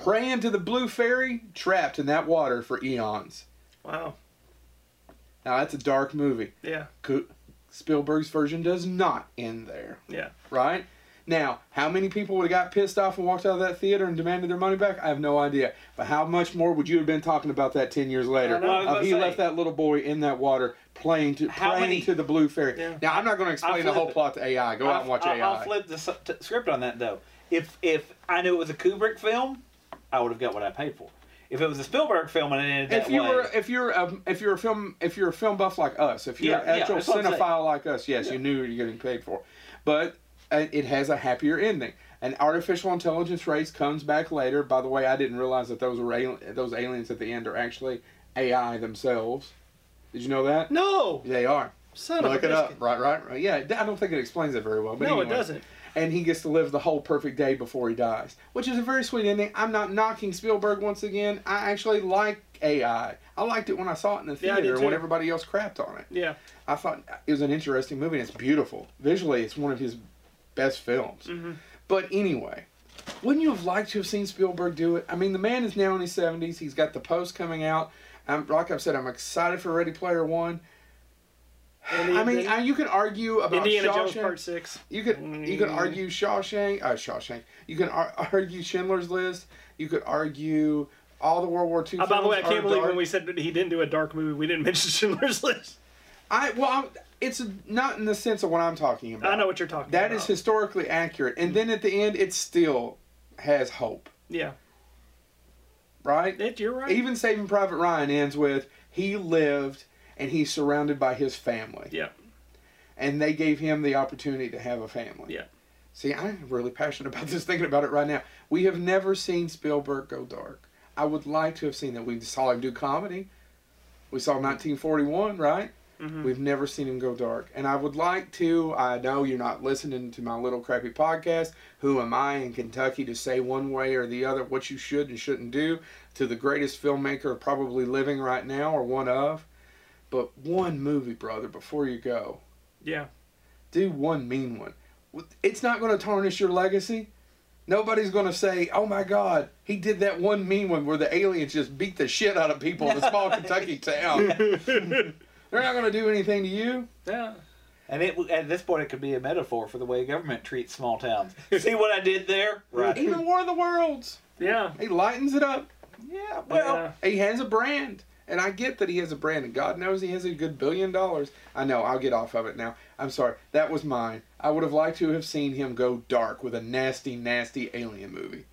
S1: praying to the blue fairy, trapped in that water for eons.
S2: Wow.
S1: Now that's a dark movie.
S2: Yeah.
S1: Spielberg's version does not end there,
S2: Yeah.
S1: right? Now, how many people would have got pissed off and walked out of that theater and demanded their money back? I have no idea. But how much more would you have been talking about that ten years later?
S2: I know.
S3: Well, I was
S1: Of he
S3: say-
S1: left that little boy in that water playing to praying
S3: many-
S1: to the blue fairy.
S2: Yeah.
S1: Now I'm not going to explain the whole plot to AI. Go out and watch
S3: I'll,
S1: AI.
S3: I'll flip the script on that though. If if I knew it was a Kubrick film, I would have got what I paid for. If it was a Spielberg film and it ended
S1: if
S3: that
S1: you
S3: way,
S1: were if you're a, if you're a film if you're a film buff like us, if you're
S3: Yeah,
S1: an
S3: yeah,
S1: actual
S3: that's what I'm saying.
S1: cinephile like us, yes,
S3: Yeah.
S1: you knew you're getting paid for. But uh, it has a happier ending. An artificial intelligence race comes back later. By the way, I didn't realize that those were al- those aliens at the end are actually AI themselves. Did you know that?
S2: No.
S1: They are.
S2: Son
S1: Look
S2: of a
S1: it up. Right, right, right. Yeah, I don't think it explains it very well. But
S2: No, it doesn't.
S1: And he gets to live the whole perfect day before he dies, which is a very sweet ending. I'm not knocking Spielberg once again. I actually like AI. I liked it when I saw it in the
S2: Yeah,
S1: theater
S2: too.
S1: when everybody else crapped on it.
S2: Yeah.
S1: I thought it was an interesting movie and it's beautiful. Visually, it's one of his best films.
S2: Mm-hmm.
S1: But anyway, wouldn't you have liked to have seen Spielberg do it? I mean, the man is now in his 70s. He's got the post coming out. I'm, like I've said, I'm excited for Ready Player One. I mean, I, you can argue about
S2: Indiana Jones
S1: Shawshank.
S2: Part Six.
S1: You could you could
S2: Mm.
S1: argue Shawshank, uh, Shawshank. You can ar- argue Schindler's List. You could argue all the World War II.
S2: Uh, by the way, I can't believe
S1: dark.
S2: when we said that he didn't do a dark movie, we didn't mention Schindler's List.
S1: I well, I'm, it's not in the sense of what I'm talking about.
S2: I know what you're talking
S1: That
S2: about.
S1: is historically accurate, and then at the end, it still has hope,
S2: Yeah.
S1: right?
S2: It, you're right.
S1: Even Saving Private Ryan ends with he lived and he's surrounded by his family,
S2: yeah.
S1: and they gave him the opportunity to have a family.
S2: Yeah.
S1: See, I'm really passionate about this, thinking about it right now. We have never seen Spielberg go dark. I would like to have seen that. We saw him do comedy. We saw 1941, right?
S2: Mhm.
S1: We've never seen him go dark. And I would like to, I know you're not listening to my little crappy podcast. Who am I in Kentucky to say one way or the other what you should and shouldn't do to the greatest filmmaker probably living right now or one of? But one movie, brother, before you go
S2: Yeah.
S1: do one mean one. It's not going to tarnish your legacy. Nobody's going to say, "Oh my God, he did that one mean one where the aliens just beat the shit out of people in a small Kentucky town." They're not going to do anything to you.
S2: Yeah.
S3: and it at this point it could be a metaphor for the way government treats small towns. See what I did there? Right.
S1: Even War of the Worlds,
S2: Yeah.
S1: he lightens it up.
S3: Yeah. Well,
S2: yeah.
S1: He has a brand, and I get that he has a brand, and God knows he has a good billion dollars. I know. I'll get off of it now. I'm sorry. That was mine. I would have liked to have seen him go dark with a nasty, nasty alien movie.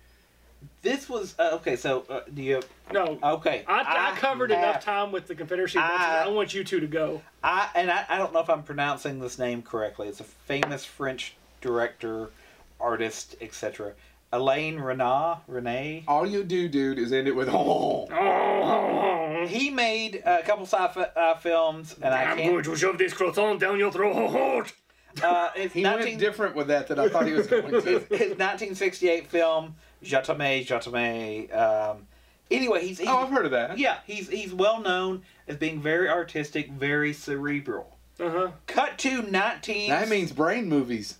S3: this was uh, okay. So uh, do you?
S2: No.
S3: Okay.
S2: I, I, covered
S3: have-
S2: enough time with the Confederacy.
S3: I-
S2: I want you two to go.
S3: I and I, I don't know if I'm pronouncing this name correctly. It's a famous French director, artist, etc. Elaine Renat, Rene.
S1: All you do, dude, is end it with oh
S2: "oh."
S3: Oh, He made a couple sci-fi uh, films, and I
S2: I'm
S3: can't.
S2: going to shove this croissant down your throat.
S3: Uh, his,
S1: He
S3: 19,
S1: went different with that than I thought he was going
S3: his, his 1968 film Je t'aime, Jatamé. Um, anyway, he's, he's
S1: Oh, I've heard of that.
S3: yeah, he's he's well known as being very artistic, very cerebral.
S2: Uh huh.
S3: Cut to 19.
S1: That means brain movies.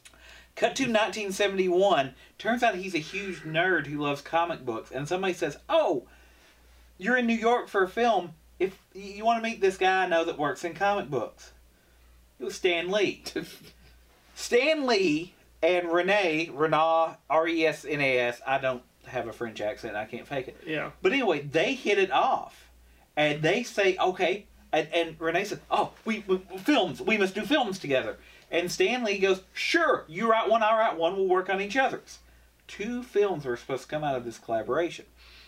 S3: Cut to 1971. Turns out he's a huge nerd who loves comic books. And somebody says, Oh, you're in New York for a film. If you want to meet this guy I know that works in comic books, it was Stan Lee. Stan Lee and Renee, Renat, R E S N A S, I don't have a French accent, I can't fake it.
S2: Yeah.
S3: But anyway, they hit it off. And they say, okay. And, and Renee said, oh, we, we films, we must do films together. And Stan Lee goes, Sure, you write one, I write one, we'll work on each other's. Two films were supposed to come out of this collaboration.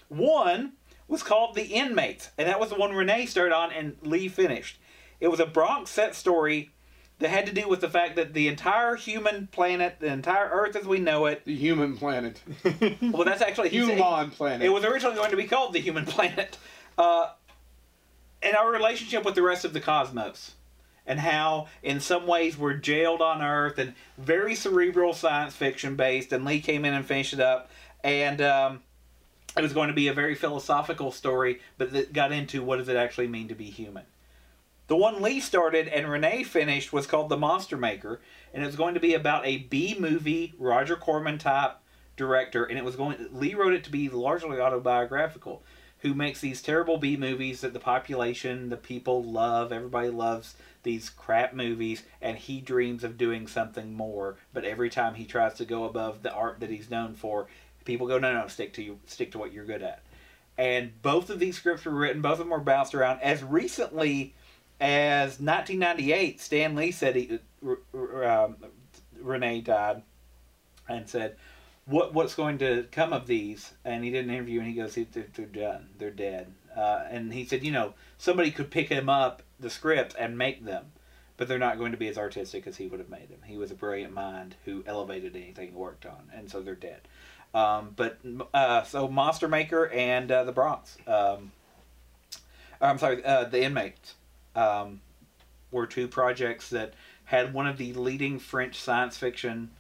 S3: One was called The Inmates, and that was the one Renee started on and Lee finished. It was a Bronx set story that had to do with the fact that the entire human planet, the entire Earth as we know it,
S1: The human planet.
S3: well, that's actually
S1: Human planet.
S3: It was originally going to be called the Human Planet, uh, and our relationship with the rest of the cosmos, and how in some ways we're jailed on Earth, and very cerebral science fiction based. And Lee came in and finished it up, and um, it was going to be a very philosophical story, but that got into what does it actually mean to be human. The one Lee started and Renee finished was called The Monster Maker, and it was going to be about a B movie Roger Corman type director, and it was going. Lee wrote it to be largely autobiographical. Who makes these terrible B movies that the population, the people love, everybody loves these crap movies, and he dreams of doing something more. But every time he tries to go above the art that he's known for, people go, "No, no, stick to you, stick to what you're good at." And both of these scripts were written, both of them were bounced around as recently as 1998. Stan Lee said he, um, Renee died, and said, "What what's going to come of these?" And he did an interview, and he goes, "They're, they're done. They're dead." Uh, and he said, "You know, somebody could pick him up the script and make them." But they're not going to be as artistic as he would have made them. He was a brilliant mind who elevated anything he worked on, and so they're dead. Um, but uh, so Monster Maker and uh, the Bronx, um, I'm sorry, uh, the Inmates, um, were two projects that had one of the leading French science fiction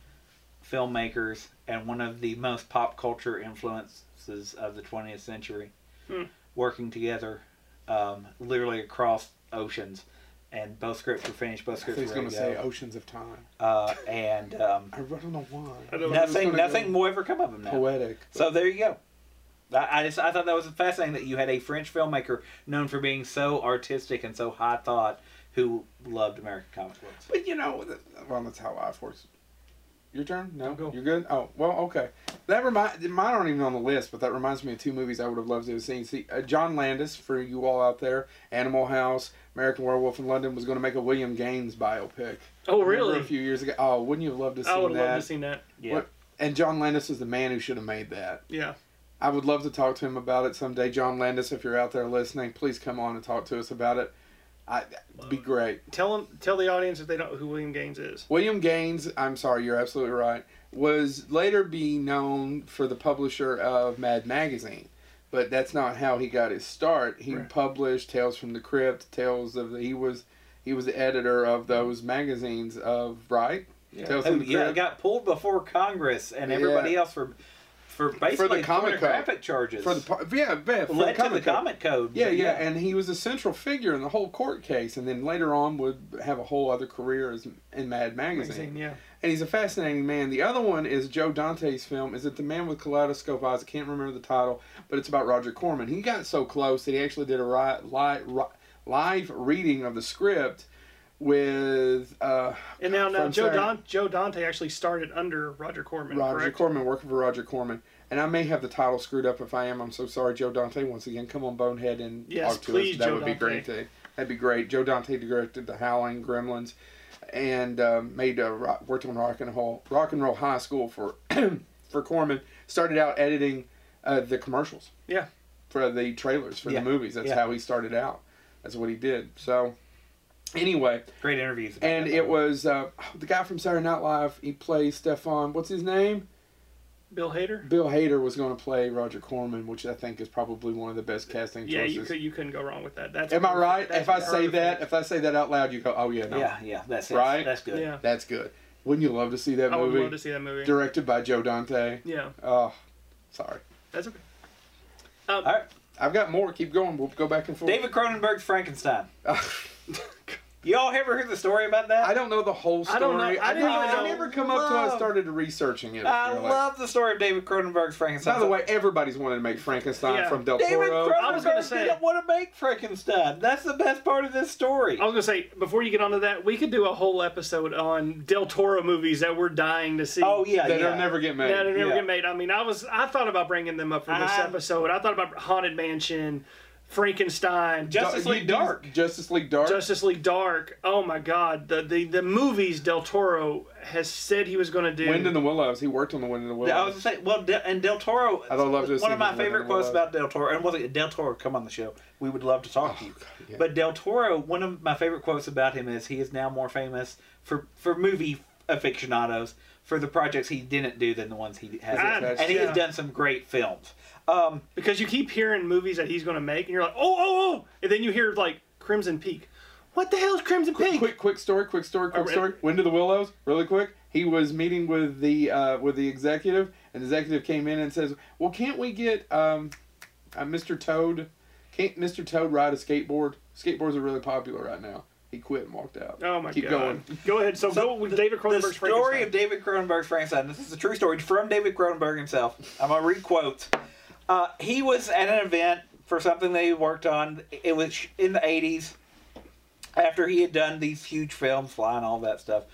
S3: filmmakers and one of the most pop culture influences of the 20th century
S2: Hmm.
S3: working together, um, literally across oceans. And both scripts were finished. Both scripts
S1: was
S3: were
S1: going to
S3: to
S1: say. Oceans of Time.
S3: Uh, and um,
S1: I don't know why.
S2: I don't-
S3: nothing,
S1: gonna
S3: nothing will ever come of them now.
S1: Poetic.
S3: So there you go. I, I just I thought that was fascinating that you had a French filmmaker known for being so artistic and so high thought who loved American comic books.
S1: But you know, well, that's how life works. Your turn? No,
S2: Go.
S1: you're good. Oh, well, okay. That remind mine aren't even on the list, but that reminds me of two movies I would have loved to have seen. See, uh, John Landis for you all out there, Animal House, American Werewolf in London was going to make a William Gaines biopic.
S2: Oh, really?
S1: A few years ago. Oh, wouldn't you have loved to see that?
S2: I would have
S1: that?
S2: loved to seen that.
S3: Yeah.
S1: What- And John Landis is the man who should have made that.
S2: Yeah.
S1: I would love to talk to him about it someday. John Landis, if you're out there listening, please come on and talk to us about it. I, it'd be great.
S2: Tell them, tell the audience if they don't know who William Gaines is.
S1: William Gaines, I'm sorry, you're absolutely right, was later be known for the publisher of Mad Magazine. But that's not how he got his start. He
S2: Right.
S1: published Tales from the Crypt, Tales of the, he was he was the editor of those magazines of right? Tales
S3: Who,
S1: from the
S3: yeah,
S1: Crypt.
S3: got pulled before Congress and everybody
S1: Yeah.
S3: else for for basically for the
S1: comic code.
S3: charges.
S1: for the yeah, yeah for
S3: led
S1: the
S3: to the
S1: comic code.
S3: code.
S1: Yeah, yeah, and he was a central figure in the whole court case, and then later on would have a whole other career as in Mad Magazine.
S2: Magazine, yeah.
S1: And he's a fascinating man. The other one is Joe Dante's film. Is it The Man with Kaleidoscope Eyes? I can't remember the title, but it's about Roger Corman. He got so close that he actually did a ri- li- ri- live reading of the script with uh,
S2: And now, now Joe, Don, Joe Dante actually started under Roger Corman,
S1: Roger
S2: correct?
S1: Corman, working for Roger Corman. And I may have the title screwed up if I am. I'm so sorry, Joe Dante. Once again, come on, Bonehead, and
S2: Yes,
S1: talk to
S2: please,
S1: us. That
S2: Joe
S1: would be
S2: Dante.
S1: great. To, that'd be great. Joe Dante directed The Howling, Gremlins, and um, made a ro- worked on Rock and Roll Rock and Roll High School for for Corman. Started out editing uh, the commercials.
S2: Yeah.
S1: For the trailers for
S3: Yeah.
S1: the movies. That's
S3: Yeah.
S1: how he started out. That's what he did. So, anyway,
S3: great interviews.
S1: and it
S3: by the way.
S1: was uh, the guy from Saturday Night Live. He plays Stefan. What's his name?
S2: Bill Hader.
S1: Bill Hader was going to play Roger Corman, which I think is probably one of the best casting
S2: Yeah,
S1: choices.
S2: you could you couldn't go wrong with that. That's
S1: Am I right?
S2: That's
S1: if I say that, if I say that out loud, you go, "Oh yeah, no,
S3: yeah, yeah, that's.
S1: Right?
S3: That's good.
S2: yeah,
S1: that's good." Wouldn't you love to see that movie?
S2: I would love to see that movie.
S1: directed by Joe Dante?
S2: Yeah,
S1: Oh, sorry.
S2: that's okay. Um,
S3: All right,
S1: I've got more. Keep going. We'll go back and forth.
S3: David Cronenberg's Frankenstein. Y'all ever heard the story about that?
S1: I don't know the whole story.
S2: I don't know- I didn't
S1: never,
S2: even
S1: I never come up till I started researching it.
S3: I
S1: really.
S3: love the story of David Cronenberg's Frankenstein.
S1: By the way, everybody's wanted to make Frankenstein
S2: Yeah.
S1: from Del
S3: David
S1: Toro.
S2: I was gonna
S3: Cronenberg
S2: say-
S3: didn't want to make Frankenstein. That's the best part of this story.
S2: I was gonna say before you get onto that, we could do a whole episode on Del Toro movies that we're dying to see.
S3: Oh yeah,
S1: that
S3: yeah.
S1: will never get made.
S2: that never
S3: Yeah.
S2: get made. I mean, I was I thought about bringing them up for this
S3: I'm-
S2: episode. I thought about Haunted Mansion, Frankenstein,
S3: Justice
S1: Du-
S3: League
S1: you-
S3: Dark.
S1: Justice League Dark.
S2: Justice League Dark. Oh my God, the the, the movies Del Toro has said he was going to do.
S1: Wind in the Willows. He worked on the Wind in the Willows.
S3: I was gonna say, well, Del, and Del Toro.
S1: I'd love to
S3: one of my favorite quotes about Del Toro, and wasn't Del Toro come on the show? We would love to talk to you.
S1: Oh, yeah.
S3: But Del Toro, one of my favorite quotes about him is he is now more famous for for movie aficionados for the projects he didn't do than the ones he has,
S2: Ah,
S3: and he
S2: yeah.
S3: has done some great films. Um,
S2: because you keep hearing movies that he's going to make, and you're like, oh, oh, oh, and then you hear like Crimson Peak. What the hell is Crimson
S1: quick,
S2: Peak?
S1: quick, quick story, quick story, quick
S2: Oh,
S1: story. Wind of the Willows, really quick. He was meeting with the uh, with the executive, and the executive came in and says, "Well, can't we get um, uh, Mr. Toad? Can't Mr. Toad ride a skateboard? Skateboards are really popular right now." He quit and walked out.
S2: Oh my
S1: Keep
S2: god!
S1: going.
S2: Go ahead. So, go with David
S3: the story of David Cronenberg's Frankenstein. This is a true story from David Cronenberg himself. I'm gonna read quotes. Uh, he was at an event for something they worked on. It was in the 80s, after he had done these huge films, Fly and all that stuff.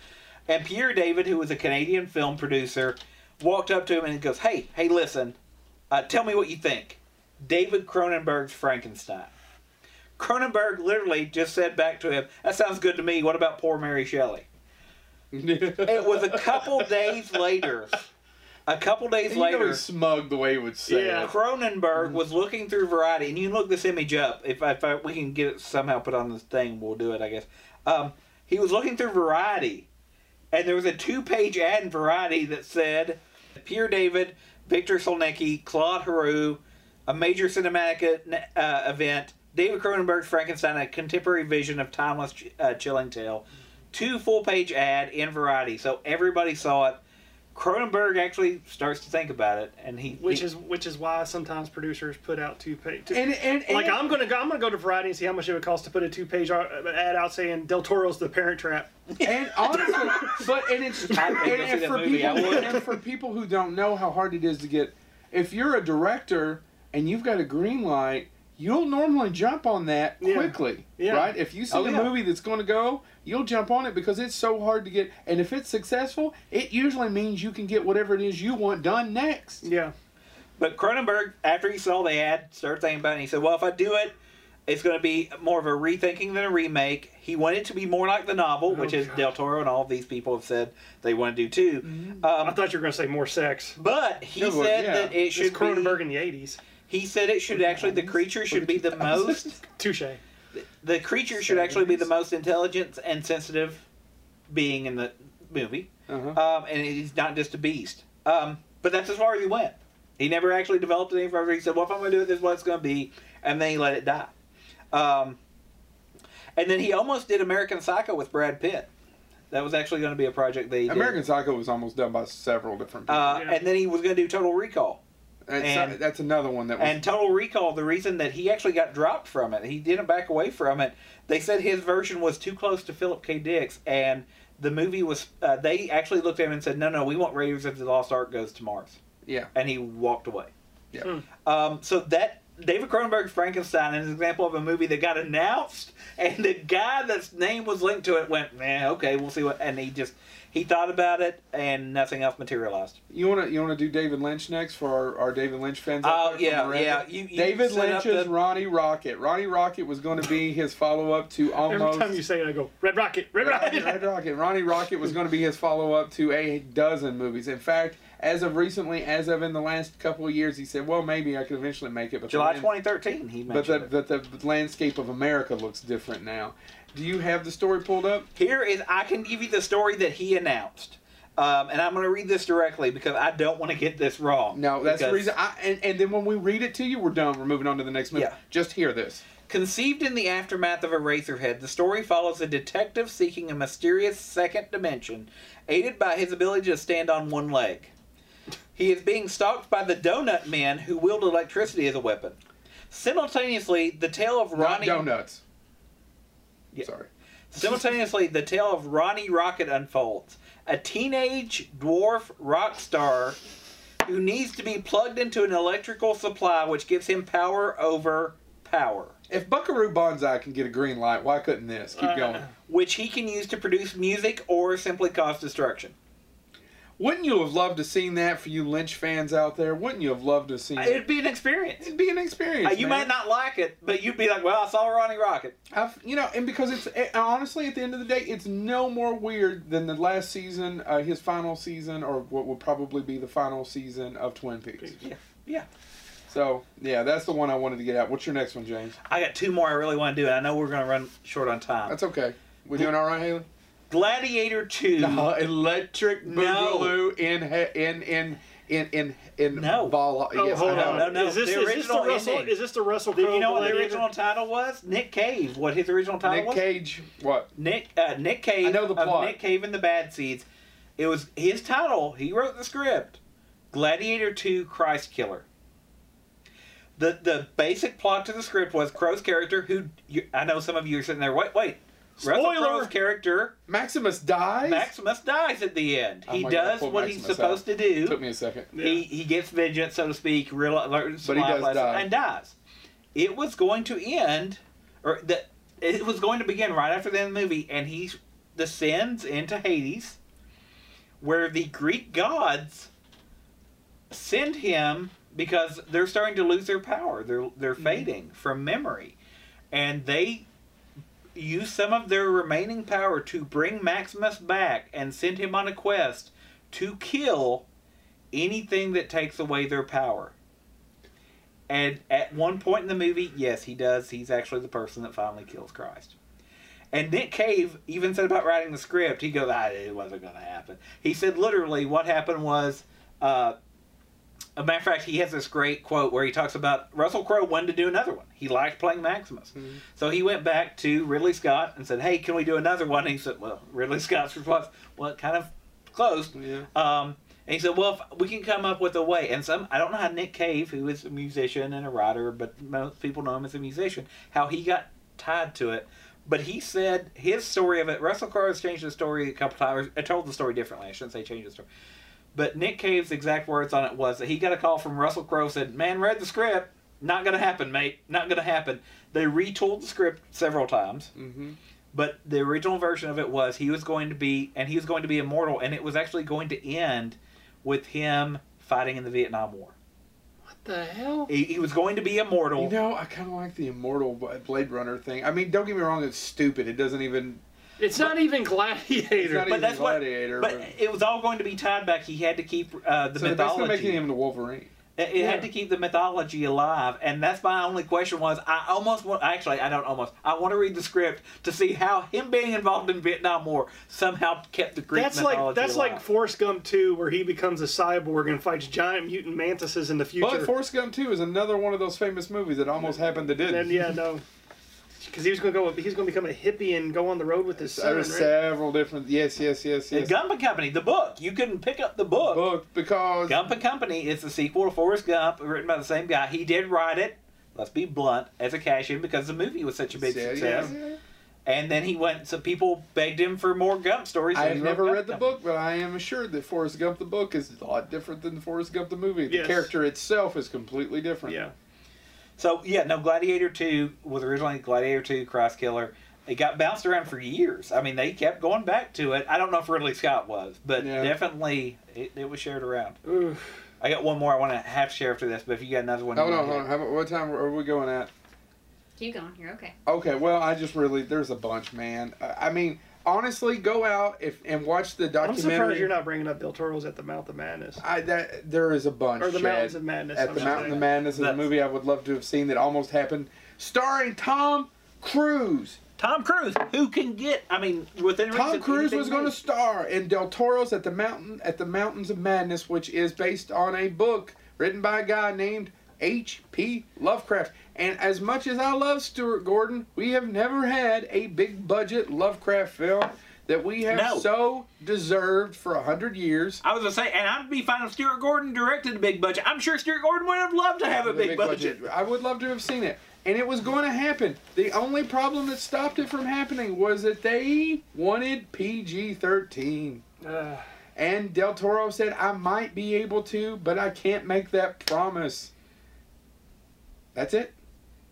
S3: And Pierre David, who was a Canadian film producer, walked up to him and he goes, "Hey, hey, listen, uh, tell me what you think." David Cronenberg's Frankenstein. Cronenberg literally just said back to him, "That sounds good to me. What about poor Mary Shelley?" It was a couple days later. A couple days
S1: you
S3: later,
S1: smug the way he would say
S2: Yeah.
S1: it.
S3: Cronenberg was looking through Variety, and you can look this image up. If, I, if I, we can get it somehow put on this thing, we'll do it. I guess. Um, he was looking through Variety, and there was a two-page ad in Variety that said, "Pierre David, Victor Solnicki, Claude Heroux, a major cinematic uh, event. David Cronenberg's Frankenstein, a contemporary vision of timeless, uh, chilling tale." Two full-page ad in Variety, so everybody saw it. Cronenberg actually starts to think about it, and he
S2: which
S3: he-
S2: is which is why sometimes producers put out two page. Two,
S1: And, and, and
S2: like I'm gonna go, I'm gonna go to Variety and see how much it would cost to put a two page ad out saying Del Toro's the Parent Trap.
S1: And honestly, but and it's and,
S3: I'd go see
S1: and for
S3: movie,
S1: people and for people who don't know how hard it is to get, if you're a director and you've got a green light, you'll normally jump on that
S2: Yeah.
S1: quickly,
S2: Yeah.
S1: right? If you see
S3: Oh,
S1: a
S3: yeah.
S1: movie that's going to go, you'll jump on it because it's so hard to get. And if it's successful, it usually means you can get whatever it is you want done next.
S2: Yeah,
S3: But Cronenberg, after he saw the ad, started thinking about it. And he said, "Well, if I do it, it's going to be more of a rethinking than a remake." He wanted it to be more like the novel, which
S2: Oh,
S3: is
S2: God.
S3: Del Toro and all of these people have said they want to do too.
S1: Mm-hmm.
S2: I
S3: Um,
S2: thought you were gonna say more sex.
S3: but he
S1: Yeah, well,
S3: said
S1: yeah.
S3: that it
S2: It's
S3: should
S2: Cronenberg
S3: be.
S2: in the '80s.
S3: He said it should actually the creature should be the most.
S2: Touche.
S3: The creature should actually be the most intelligent and sensitive being in the movie.
S1: Uh-huh.
S3: um, and he's not just a beast. Um, but that's as far as he went. He never actually developed it any further. He said, "Well, if I'm going to do it, this is what it's going to be," and then he let it die. Um, and then he almost did American Psycho with Brad Pitt. That was actually going to be a project they did.
S1: American Psycho was almost done by several different people.
S3: Uh,
S2: Yeah.
S3: And then he was going to do Total Recall.
S1: That's,
S3: and-
S1: that's another one that was.
S3: And Total Recall, the reason that he actually got dropped from it, he didn't back away from it. They said his version was too close to Philip K. Dick's, and the movie was. Uh, they actually looked at him and said, "No, no, we want Raiders of the Lost Ark goes to Mars,"
S1: yeah.
S3: and he walked away.
S1: Yeah.
S2: Hmm.
S3: Um, so that David Cronenberg's Frankenstein is an example of a movie that got announced, and the guy that's name was linked to it went, "Man, okay, we'll see what," and he just he thought about it, and nothing else materialized.
S1: You wanna you wanna do David Lynch next for our, our David Lynch fans?
S3: Oh
S1: there
S3: yeah,
S1: Miranda?
S3: yeah. You, you
S1: David
S3: set up
S1: Lynch's
S3: the-
S1: Ronnie Rocket. Ronnie Rocket was going to be his follow up to almost.
S2: Every time you say it, I go Red Rocket, Red Rocket.
S1: Red Rocket. Ronnie Rocket was going to be his follow up to a dozen movies. In fact, as of recently, as of in the last couple of years, he said, "Well, maybe I could eventually make it." But
S3: July
S1: land-
S3: 2013. He
S1: But
S3: mentioned
S1: the,
S3: it.
S1: but the landscape of America looks different now. Do you have the story pulled up?
S3: Here is I can give you the story that he announced, um, and I'm going to read this directly because I don't want to get this wrong.
S1: No, that's the reason. I, and, and then when we read it to you, we're done. We're moving on to the next movie.
S3: Yeah.
S1: Just hear this.
S3: Conceived in the aftermath of Eraserhead, the story follows a detective seeking a mysterious second dimension, aided by his ability to stand on one leg. He is being stalked by the Donut Men who wield electricity as a weapon. Simultaneously, the tale of
S1: Not
S3: Ronnie
S1: donuts.
S3: Yeah.
S1: Sorry.
S3: Simultaneously, the tale of Ronnie Rocket unfolds. A teenage dwarf rock star who needs to be plugged into an electrical supply which gives him power over power,
S1: If Buckaroo Banzai can get a green light, why couldn't this? Keep
S2: Uh,
S1: going.
S3: which he can use to produce music or simply cause destruction.
S1: Wouldn't you have loved to seen that for you Lynch fans out there? Wouldn't you have loved to see it?
S3: It'd be an experience.
S1: It'd be an experience.
S3: Uh, you
S1: man.
S3: might not like it, but you'd be like, "Well, I saw Ronnie Rocket."
S1: I've, you know, and because it's it, honestly at the end of the day, it's no more weird than the last season, uh, his final season, or what would probably be the final season of Twin Peaks.
S3: Yeah, yeah.
S1: So yeah, that's the one I wanted to get out. What's your next one, James?
S3: I got two more I really want to do, and I know we're going to run short on time.
S1: That's okay. We doing all right, Haley?
S3: Gladiator Two.
S1: No, electric
S3: No.
S1: boogaloo in in in in in in
S3: No.
S1: Val-
S2: Oh,
S1: yes,
S2: hold
S1: I know.
S2: on.
S3: No, no,
S2: is this,
S3: the
S2: is this the
S3: original
S2: Russell?
S3: ending.
S2: Is this the Russell
S3: Do
S2: Crowe?
S3: you know what the
S2: Gladiator?
S3: original title was? Nick Cave. What his original title
S1: Nick
S3: was?
S1: Cage. What?
S3: Nick uh, Nick Cave.
S1: I know the
S3: of
S1: plot.
S3: Nick Cave and the Bad Seeds. It was his title. He wrote the script. Gladiator Two: Christ Killer. The the basic plot to the script was Crowe's character, who you, I know some of you are sitting there. Wait, wait. Russell
S2: Spoiler!
S3: Character
S1: Maximus dies.
S3: Maximus dies at the end.
S1: Oh
S3: he
S1: my God,
S3: does
S1: pull
S3: what he's
S1: Maximus
S3: supposed to do.
S1: Took me a second.
S2: Yeah.
S3: He he gets vengeance, so to speak, real learns
S1: But he
S3: life
S1: does
S3: lesson,
S1: die.
S3: and dies. It was going to end, or the it was going to begin right after the end of the movie, and he descends into Hades, where the Greek gods send him because they're starting to lose their power. They're they're
S1: Mm-hmm.
S3: fading from memory, and they use some of their remaining power to bring Maximus back and send him on a quest to kill anything that takes away their power. And at one point in the movie, yes, he does. He's actually the person that finally kills Christ. And Nick Cave even said about writing the script, he goes, ah, it wasn't going to happen. He said literally what happened was, uh, a matter of fact, he has this great quote where he talks about Russell Crowe wanted to do another one. He liked playing Maximus.
S1: Mhm.
S3: So he went back to Ridley Scott and said, hey, can we do another one? And he said, well, Ridley Scott's response, well, it kind of closed.
S1: Yeah.
S3: Um, and he said, "Well, if we can come up with a way." And some, I don't know how Nick Cave, who is a musician and a writer, but most people know him as a musician, how he got tied to it. But he said his story of it. Russell Crowe has changed the story a couple times. I told the story differently. I shouldn't say change the story. But Nick Cave's exact words on it was that he got a call from Russell Crowe. Said, "Man, read the script. Not gonna happen, mate. Not gonna happen." They retooled the script several times.
S1: Mm-hmm.
S3: But the original version of it was he was going to be, and he was going to be immortal, and it was actually going to end with him fighting in the Vietnam War.
S2: What the hell?
S3: He, he was going to be immortal.
S1: You know, I kind of like the immortal Blade Runner thing. I mean, don't get me wrong; it's stupid. It doesn't even.
S2: It's not even
S1: It's
S2: Gladiator.
S1: not
S3: but
S1: even
S3: that's what-
S1: Gladiator.
S3: but it was all going to be tied back. He had to keep uh, the
S1: so they're
S3: mythology.
S1: making him the Wolverine.
S3: It, it
S2: Yeah.
S3: had to keep the mythology alive, and that's my only question. Was I almost want? Actually, I don't almost. I want to read the script to see how him being involved in Vietnam War somehow kept the Greek
S2: That's
S3: mythology
S2: like that's
S3: alive.
S2: like Forrest Gump 2, where he becomes a cyborg and fights giant mutant mantises in the future.
S1: But Forrest Gump 2 is another one of those famous movies that almost happened that didn't.
S2: and yeah, no, because he was going to go. He's going to become a hippie and go on the road with his son.
S1: There's
S2: Right?
S1: several different. Yes, yes, yes,
S3: The
S1: yes.
S3: Gump and Company, the book. You can pick up the book.
S1: book because
S3: Gump and Company is the sequel to Forrest Gump, written by the same guy. He did write it. Let's be blunt, as a cash in because the movie was such a big
S1: Yeah,
S3: success.
S1: yeah.
S3: And then he went. So people begged him for more Gump stories.
S1: I
S3: he
S1: have
S3: wrote
S1: never
S3: Gump
S1: read the
S3: Company.
S1: book, but I am assured that Forrest Gump the book is a lot different than Forrest Gump the movie. The
S2: Yes.
S1: character itself is completely different.
S2: Yeah,
S3: So yeah, no. Gladiator Two was originally Gladiator Two: Christ Killer. It got bounced around for years. I mean, they kept going back to it. I don't know if Ridley Scott was, but
S1: Yeah.
S3: definitely it, it was shared around.
S2: Oof.
S3: I got one more I want to have to share after this, but if you got another one,
S1: Hold on,
S3: wanna
S1: hold on.
S3: hit.
S1: How, about- what time are we going at?
S4: Keep going. You're okay.
S1: Okay, well, I just really there's a bunch, man. I I mean, honestly, go out if and watch the documentary.
S2: I'm
S1: documentary.
S2: surprised you're not bringing up Del Toro's at the Mouth of Madness
S1: I that there is a bunch.
S2: or the Mountains of Madness.
S1: at
S2: I'm
S1: the. Mountain of Madness is a movie I would love to have seen that almost happened, starring Tom Cruise.
S3: Tom Cruise, who can get? I mean, within
S1: Tom
S3: reason,
S1: Cruise
S3: anything
S1: was going to star in Del Toro's at the Mountain at the Mountains of Madness, which is based on a book written by a guy named H.P. Lovecraft. And as much as I love Stuart Gordon, we have never had a big budget Lovecraft film that we have
S3: No.
S1: so deserved for a hundred years.
S3: I was gonna say, and I'd be fine if Stuart Gordon directed a big budget. I'm sure Stuart Gordon would have loved to have a
S1: The
S3: big, budget.
S1: I would love to have seen it. And it was going to happen. The only problem that stopped it from happening was that they wanted PG 13.
S2: Uh,
S1: And Del Toro said, I might be able to, but I can't make that promise. That's it.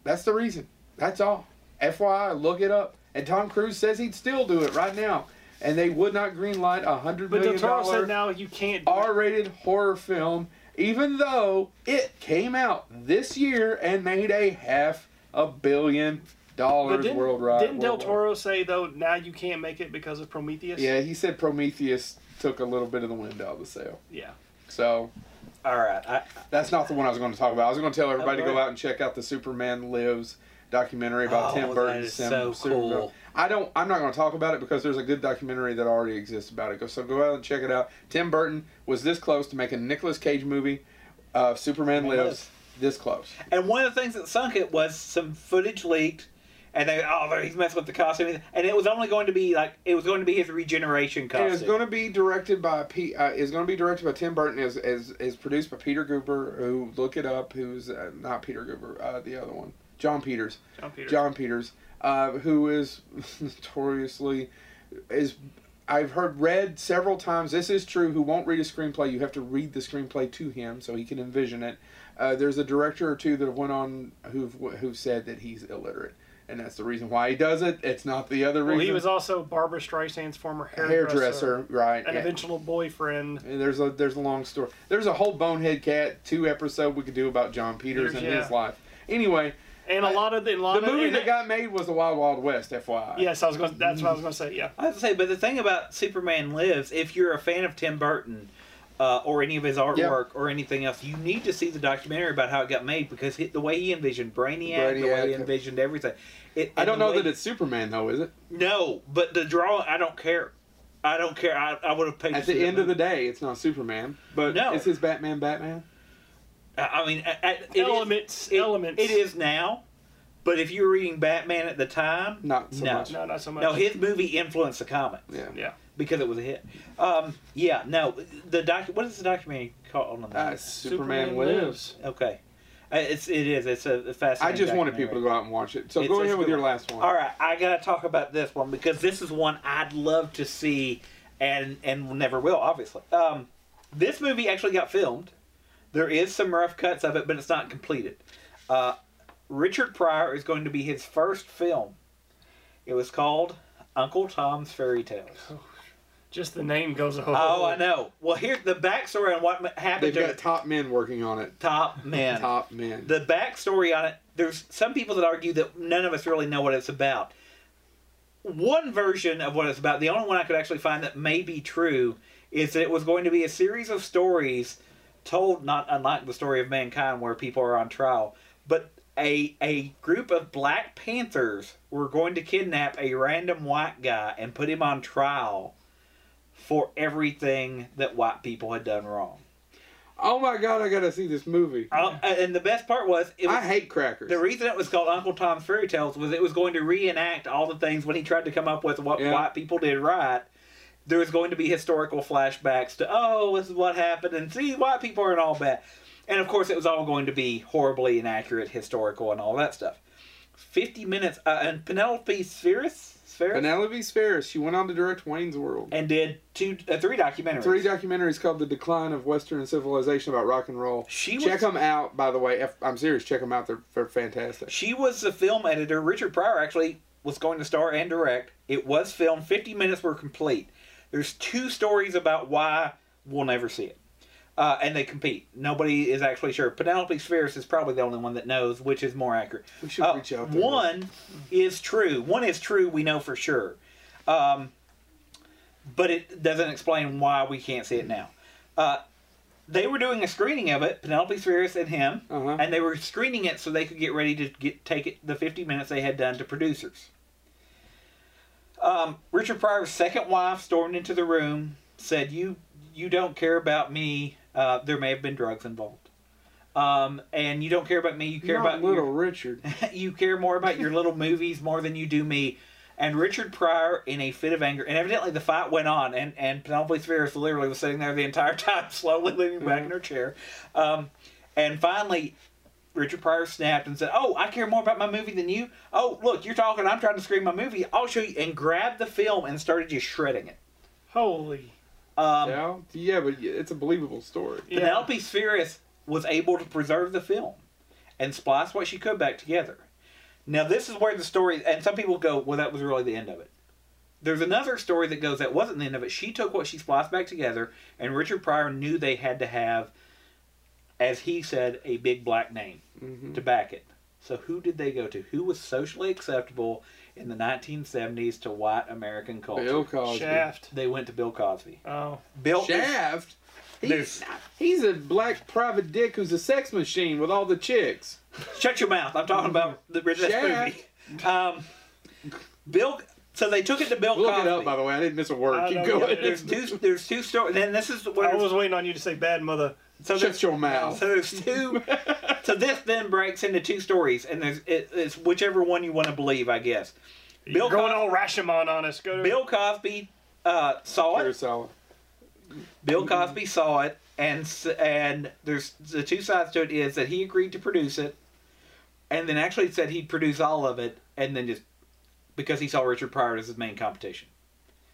S1: That's the reason. That's all. FYI, look it up. And Tom Cruise says he'd still do it right now. and they would not greenlight a hundred
S2: But Del Toro said now you can't. do.
S1: R-rated horror film, even though it came out this year and made a half a billion dollars
S2: didn't,
S1: worldwide.
S2: didn't Del. Toro say though now you can't make it because of Prometheus?
S1: Yeah, he said Prometheus took a little bit of the wind out of the sail.
S2: Yeah.
S1: So
S3: All right. I,
S1: that's not the one I was going to talk about. I was going to tell everybody to go out and check out the Superman Lives documentary about
S3: Oh,
S1: Tim Burton's
S3: so
S1: Superman.
S3: cool.
S1: I don't. I'm not going to talk about it because there's a good documentary that already exists about it. Go so go out and check it out. Tim Burton was this close to making a Nicolas Cage movie, uh, Superman
S3: Superman
S1: Lives.
S3: Lives.
S1: This close.
S3: and one of the things that sunk it was some footage leaked, and they oh he's messing with the costume, and it was only going to be like it was going to be his regeneration
S1: It
S3: costume.
S1: is going to be directed by P. Uh, is going to be directed by Tim Burton. Is is is produced by Peter Guber. Who look it up? Who's uh, not Peter Guber? Uh, the other one, Jon Peters.
S2: Jon Peter.
S1: Jon Peters, uh, who is notoriously is. I've heard read several times. This is true. Who won't read a screenplay? You have to read the screenplay to him so he can envision it. Uh, there's a director or two that have went on who've who've said that he's illiterate, and that's the reason why he does it. It's not the other
S2: Well,
S1: reason.
S2: he was also Barbra Streisand's former hairdresser,
S1: hairdresser, right?
S2: an
S1: yeah.
S2: eventual boyfriend.
S1: And There's a there's a long story. There's a whole Bonehead Cat two episode we could do about Jon Peters and
S2: Yeah.
S1: his life. Anyway,
S2: And a lot of the, lot
S1: the
S2: of,
S1: movie
S2: and
S1: that got made was the Wild Wild West, FYI.
S2: Yes, I was going. That's what I was going to say. Yeah.
S3: I have to say, but the thing about Superman Lives, if you're a fan of Tim Burton uh, or any of his artwork or anything else, you need to see the documentary about how it got made because he, the way he envisioned Brainiac, the way he envisioned everything. It,
S1: I don't know
S3: way-
S1: that it's Superman though, is it?
S3: no, but the drawing, I don't care. I don't care. I, I would have paid.
S1: At the end of the day, it's not Superman, but
S3: No.
S1: it's his Batman. Batman.
S3: I I mean, at- at- it is-
S2: elements.
S3: it-
S2: elements.
S3: It is now, but if you were reading Batman at the time,
S1: Not so
S3: No.
S1: much.
S2: No, not so much.
S3: no, his movie influenced the comics.
S1: Yeah.
S2: Yeah.
S3: because it was a hit. Um, yeah, no, the doc. What is the documentary called on
S1: Uh,
S3: that?
S1: Superman, lives.
S3: okay, Uh, it's it is. It's a, fascinating.
S1: I just wanted people to go out and watch it. So
S3: It's-
S1: go ahead with your last one.
S3: All right, I gotta talk about this one because this is one I'd love to see, and and never will, obviously. Um, this movie actually got filmed. There is some rough cuts of it, but it's not completed. Uh, Richard Pryor is going to be his first film. It was called Uncle Tom's Fairy Tales.
S2: Just the name goes. a Oh,
S3: Oh, I know. Well, here's the backstory on what happened
S1: They've
S3: to
S1: got
S3: the
S1: top men working on it.
S3: top men.
S1: Top men.
S3: The backstory on it, there's some people that argue that none of us really know what it's about. One version of what it's about, the only one I could actually find that may be true, is that it was going to be a series of stories told, not unlike the story of mankind where people are on trial, but a, a group of Black Panthers were going to kidnap a random white guy and put him on trial for everything that white people had done wrong.
S1: oh my God, I gotta see this movie.
S3: Uh, and the best part was, it was
S1: I hate crackers.
S3: the reason it was called Uncle Tom's Fairy Tales was it was going to reenact all the things when he tried to come up with what
S1: Yeah.
S3: white people did right. There was going to be historical flashbacks to, oh, this is what happened, and see, white people aren't all bad. And of course, it was all going to be horribly inaccurate, historical, and all that stuff. 50 minutes, uh, and Penelope Spheeris, Spheeris
S1: Penelope Spheeris. She went on to direct Wayne's World.
S3: and did two, uh, three documentaries.
S1: Three documentaries called "The Decline of Western Civilization" about rock and roll.
S3: She was-
S1: check them out, by the way. I'm serious. Check them out. They're, they're fantastic.
S3: She was the film editor. Richard Pryor actually was going to star and direct. It was filmed. 50 minutes were complete. There's two stories about why we'll never see it. Uh, and they compete. Nobody is actually sure. Penelope Spheeris is probably the only one that knows which is more accurate.
S1: We should
S3: Uh,
S1: reach out.
S3: One is true. One is true. We know for sure. Um, but it doesn't explain why we can't see it now. Uh, they were doing a screening of it, Penelope Spheeris and him,
S1: Uh-huh.
S3: and they were screening it so they could get ready to get take it the 50 minutes they had done to producers. Um, Richard Pryor's second wife stormed into the room, said, "You you don't care about me. Uh, there may have been drugs involved, um, and you don't care about me. You care
S1: Not
S3: about
S1: little
S3: your-
S1: Richard.
S3: you care more about your little movies more than you do me." And Richard Pryor, in a fit of anger, and evidently the fight went on, and, and Penelope Spheeris literally was sitting there the entire time, slowly leaning back in her chair. Um, and finally, Richard Pryor snapped and said, "Oh, I care more about my movie than you. Oh, look, you're talking. I'm trying to screen my movie. I'll show you." And grabbed the film and started just shredding it.
S2: Holy.
S3: Um,
S1: yeah, yeah, but it's a believable story.
S2: Yeah.
S3: Penelope Spheeris was able to preserve the film and splice what she could back together. Now, this is where the story, and some people go, "Well, that was really the end of it." there's another story that goes that wasn't the end of it. She took what she spliced back together, and Richard Pryor knew they had to have, as he said, a big black name
S1: Mhm.
S3: to back it. So who did they go to? Who was socially acceptable in the 1970s to white American culture?
S1: Bill Cosby.
S2: Shaft.
S3: They went to Bill Cosby.
S2: Oh,
S3: Bill
S1: Shaft. He's, he's a black private dick who's a sex machine with all the chicks.
S3: Shut your mouth. I'm talking about the this
S1: Shaft.
S3: movie. Um, Bill. So they took it to Bill
S1: Look
S3: Cosby.
S1: it up, by the way. I didn't miss a word.
S2: I
S1: Keep
S2: know,
S1: going.
S2: yeah,
S3: There's two. There's two stories. Then this is
S2: I was waiting on you to say bad mother.
S3: So
S1: Shut your mouth.
S3: So there's two. so this then breaks into two stories, and there's it, it's whichever one you want to believe, I guess. Bill
S2: You're going
S3: Cos-
S2: all Rashomon on us. Go to
S3: Bill Cosby uh, saw it.
S1: Kurosawa.
S3: Bill Cosby saw it, and and there's the two sides to it is that he agreed to produce it, and then actually said he'd produce all of it, and then just because he saw Richard Pryor as his main competition,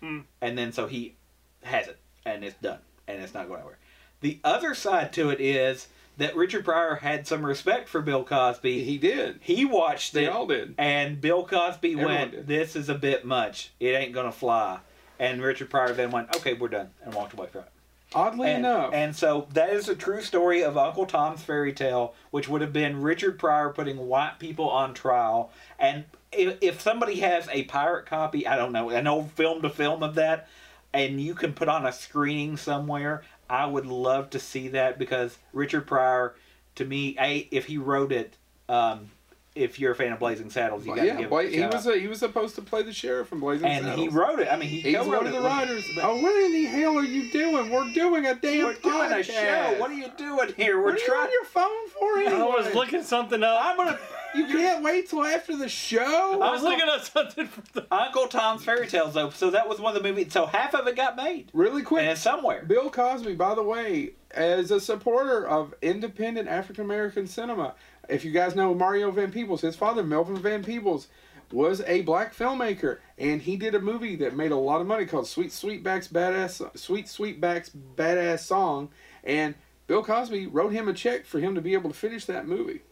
S2: Hmm.
S3: and then so he has it, and it's done, and it's not going anywhere. The other side to it is that Richard Pryor had some respect for Bill Cosby.
S1: He did.
S3: He watched
S1: They
S3: it,
S1: all did.
S3: and Bill Cosby
S1: Everyone
S3: went,
S1: did.
S3: "This is a bit much. It ain't gonna fly." And Richard Pryor then went, "Okay, we're done," and walked away from it.
S1: Oddly
S3: And,
S1: enough.
S3: and so that is a true story of Uncle Tom's Fairy Tale, which would have been Richard Pryor putting white people on trial. And if, if somebody has a pirate copy, I don't know, an old film to film of that, and you can put on a screening somewhere, I would love to see that because Richard Pryor, to me, a if he wrote it, um, if you're a fan of Blazing Saddles, you got to
S1: yeah,
S3: give
S1: Bla-
S3: it a
S1: he
S3: shout
S1: was
S3: out.
S1: a, he was supposed to play the sheriff in Blazing saddles.
S3: and he wrote it. I mean, he
S1: He's
S3: co-wrote
S1: one of
S3: it
S1: the
S3: with-
S1: writers. Oh, what in the hell are you doing? We're doing a damn
S3: We're doing a show. What are you doing here? We're
S1: What are you
S3: trying.
S1: on your phone for anyway?
S2: I was looking something up.
S3: I'm gonna.
S1: You can't wait till after the show.
S2: I was looking up something for the.
S3: Uncle Tom's Fairy Tales, though. So that was one of the movies. So half of it got made,
S1: Really quick,
S3: it's somewhere.
S1: Bill Cosby, by the way, as a supporter of independent African American cinema. If you guys know Mario Van Peebles, his father, Melvin Van Peebles, was a black filmmaker, and he did a movie that made a lot of money called Sweet Sweetback's Badass Sweet Sweetback's Badass Song, and Bill Cosby wrote him a check for him to be able to finish that movie.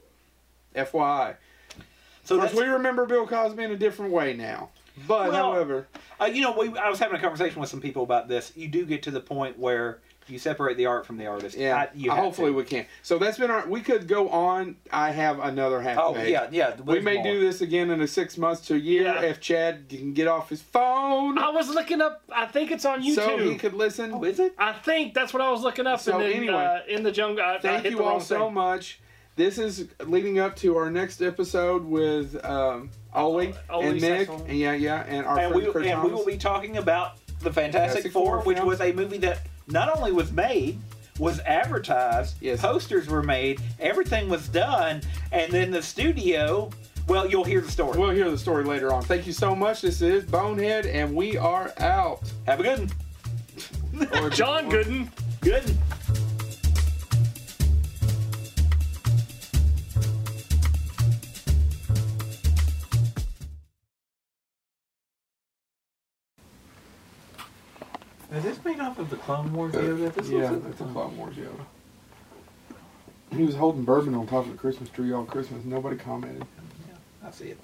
S1: FYI.
S3: So
S1: of course,
S3: that's,
S1: we remember Bill Cosby in a different way now. But
S3: Well,
S1: however,
S3: uh, you know, we, I was having a conversation with some people about this. You do get to the point where you separate the art from the artist.
S1: yeah,
S3: I, you
S1: hopefully
S3: to.
S1: we can. So that's been our. We could go on. I have another half
S3: Oh
S1: page.
S3: yeah, yeah.
S1: We may
S3: more.
S1: do this again in a six months to a year
S2: Yeah.
S1: if Chad can get off his phone,
S2: I was looking up. I think it's on YouTube.
S1: so he could listen.
S3: Oh, is it?
S2: I think that's what I was looking up.
S1: So
S2: and then,
S1: anyway,
S2: uh, in the jungle, I, I
S1: Thank
S2: hit
S1: you
S2: the
S1: all
S2: wrong
S1: so much. This is leading up to our next episode with um, Oley
S2: Oley
S1: and Nick,
S2: Sassone.
S1: and yeah, yeah, and our
S3: And
S1: friend
S3: we,
S1: Chris
S3: and we will be talking about the Fantastic
S1: Fantastic
S3: Four,
S1: Four
S3: which
S1: film.
S3: was a movie that not only was made, was advertised,
S1: Yes.
S3: posters were made, everything was done, and then the studio. Well, you'll hear the story.
S1: We'll hear the story later on. Thank you so much. This is Bonehead, and we are out.
S3: Have a good one.
S1: Or-
S2: John Gooden.
S3: Good. Is this made off of the Clone Wars Yoda? This
S1: yeah,
S3: looks
S1: that's a Clone Wars Yoda. He was holding bourbon on top of the Christmas tree all Christmas. Nobody commented.
S3: Yeah, I see it.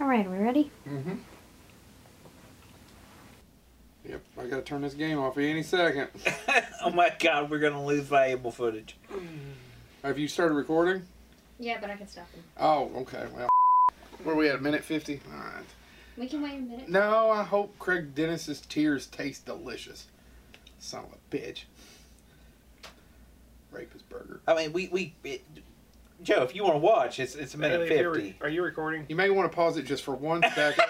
S4: All right, we ready?
S1: Mm-hmm. Yep, I gotta turn this game off any second.
S3: oh my god, we're gonna lose valuable footage.
S1: Have you started recording?
S4: Yeah, but I can stop him.
S1: Oh, okay. Well, where are we at? A minute fifty. All right.
S4: We can wait a minute.
S1: No, I hope Craig Dennis's tears taste delicious. Son of a bitch. Rapist burger.
S3: I mean, we we it, Joe, if you want to watch, it's it's a minute
S2: Bailey, are
S3: fifty.
S2: you, are you recording?
S1: You may want to pause it just for one second.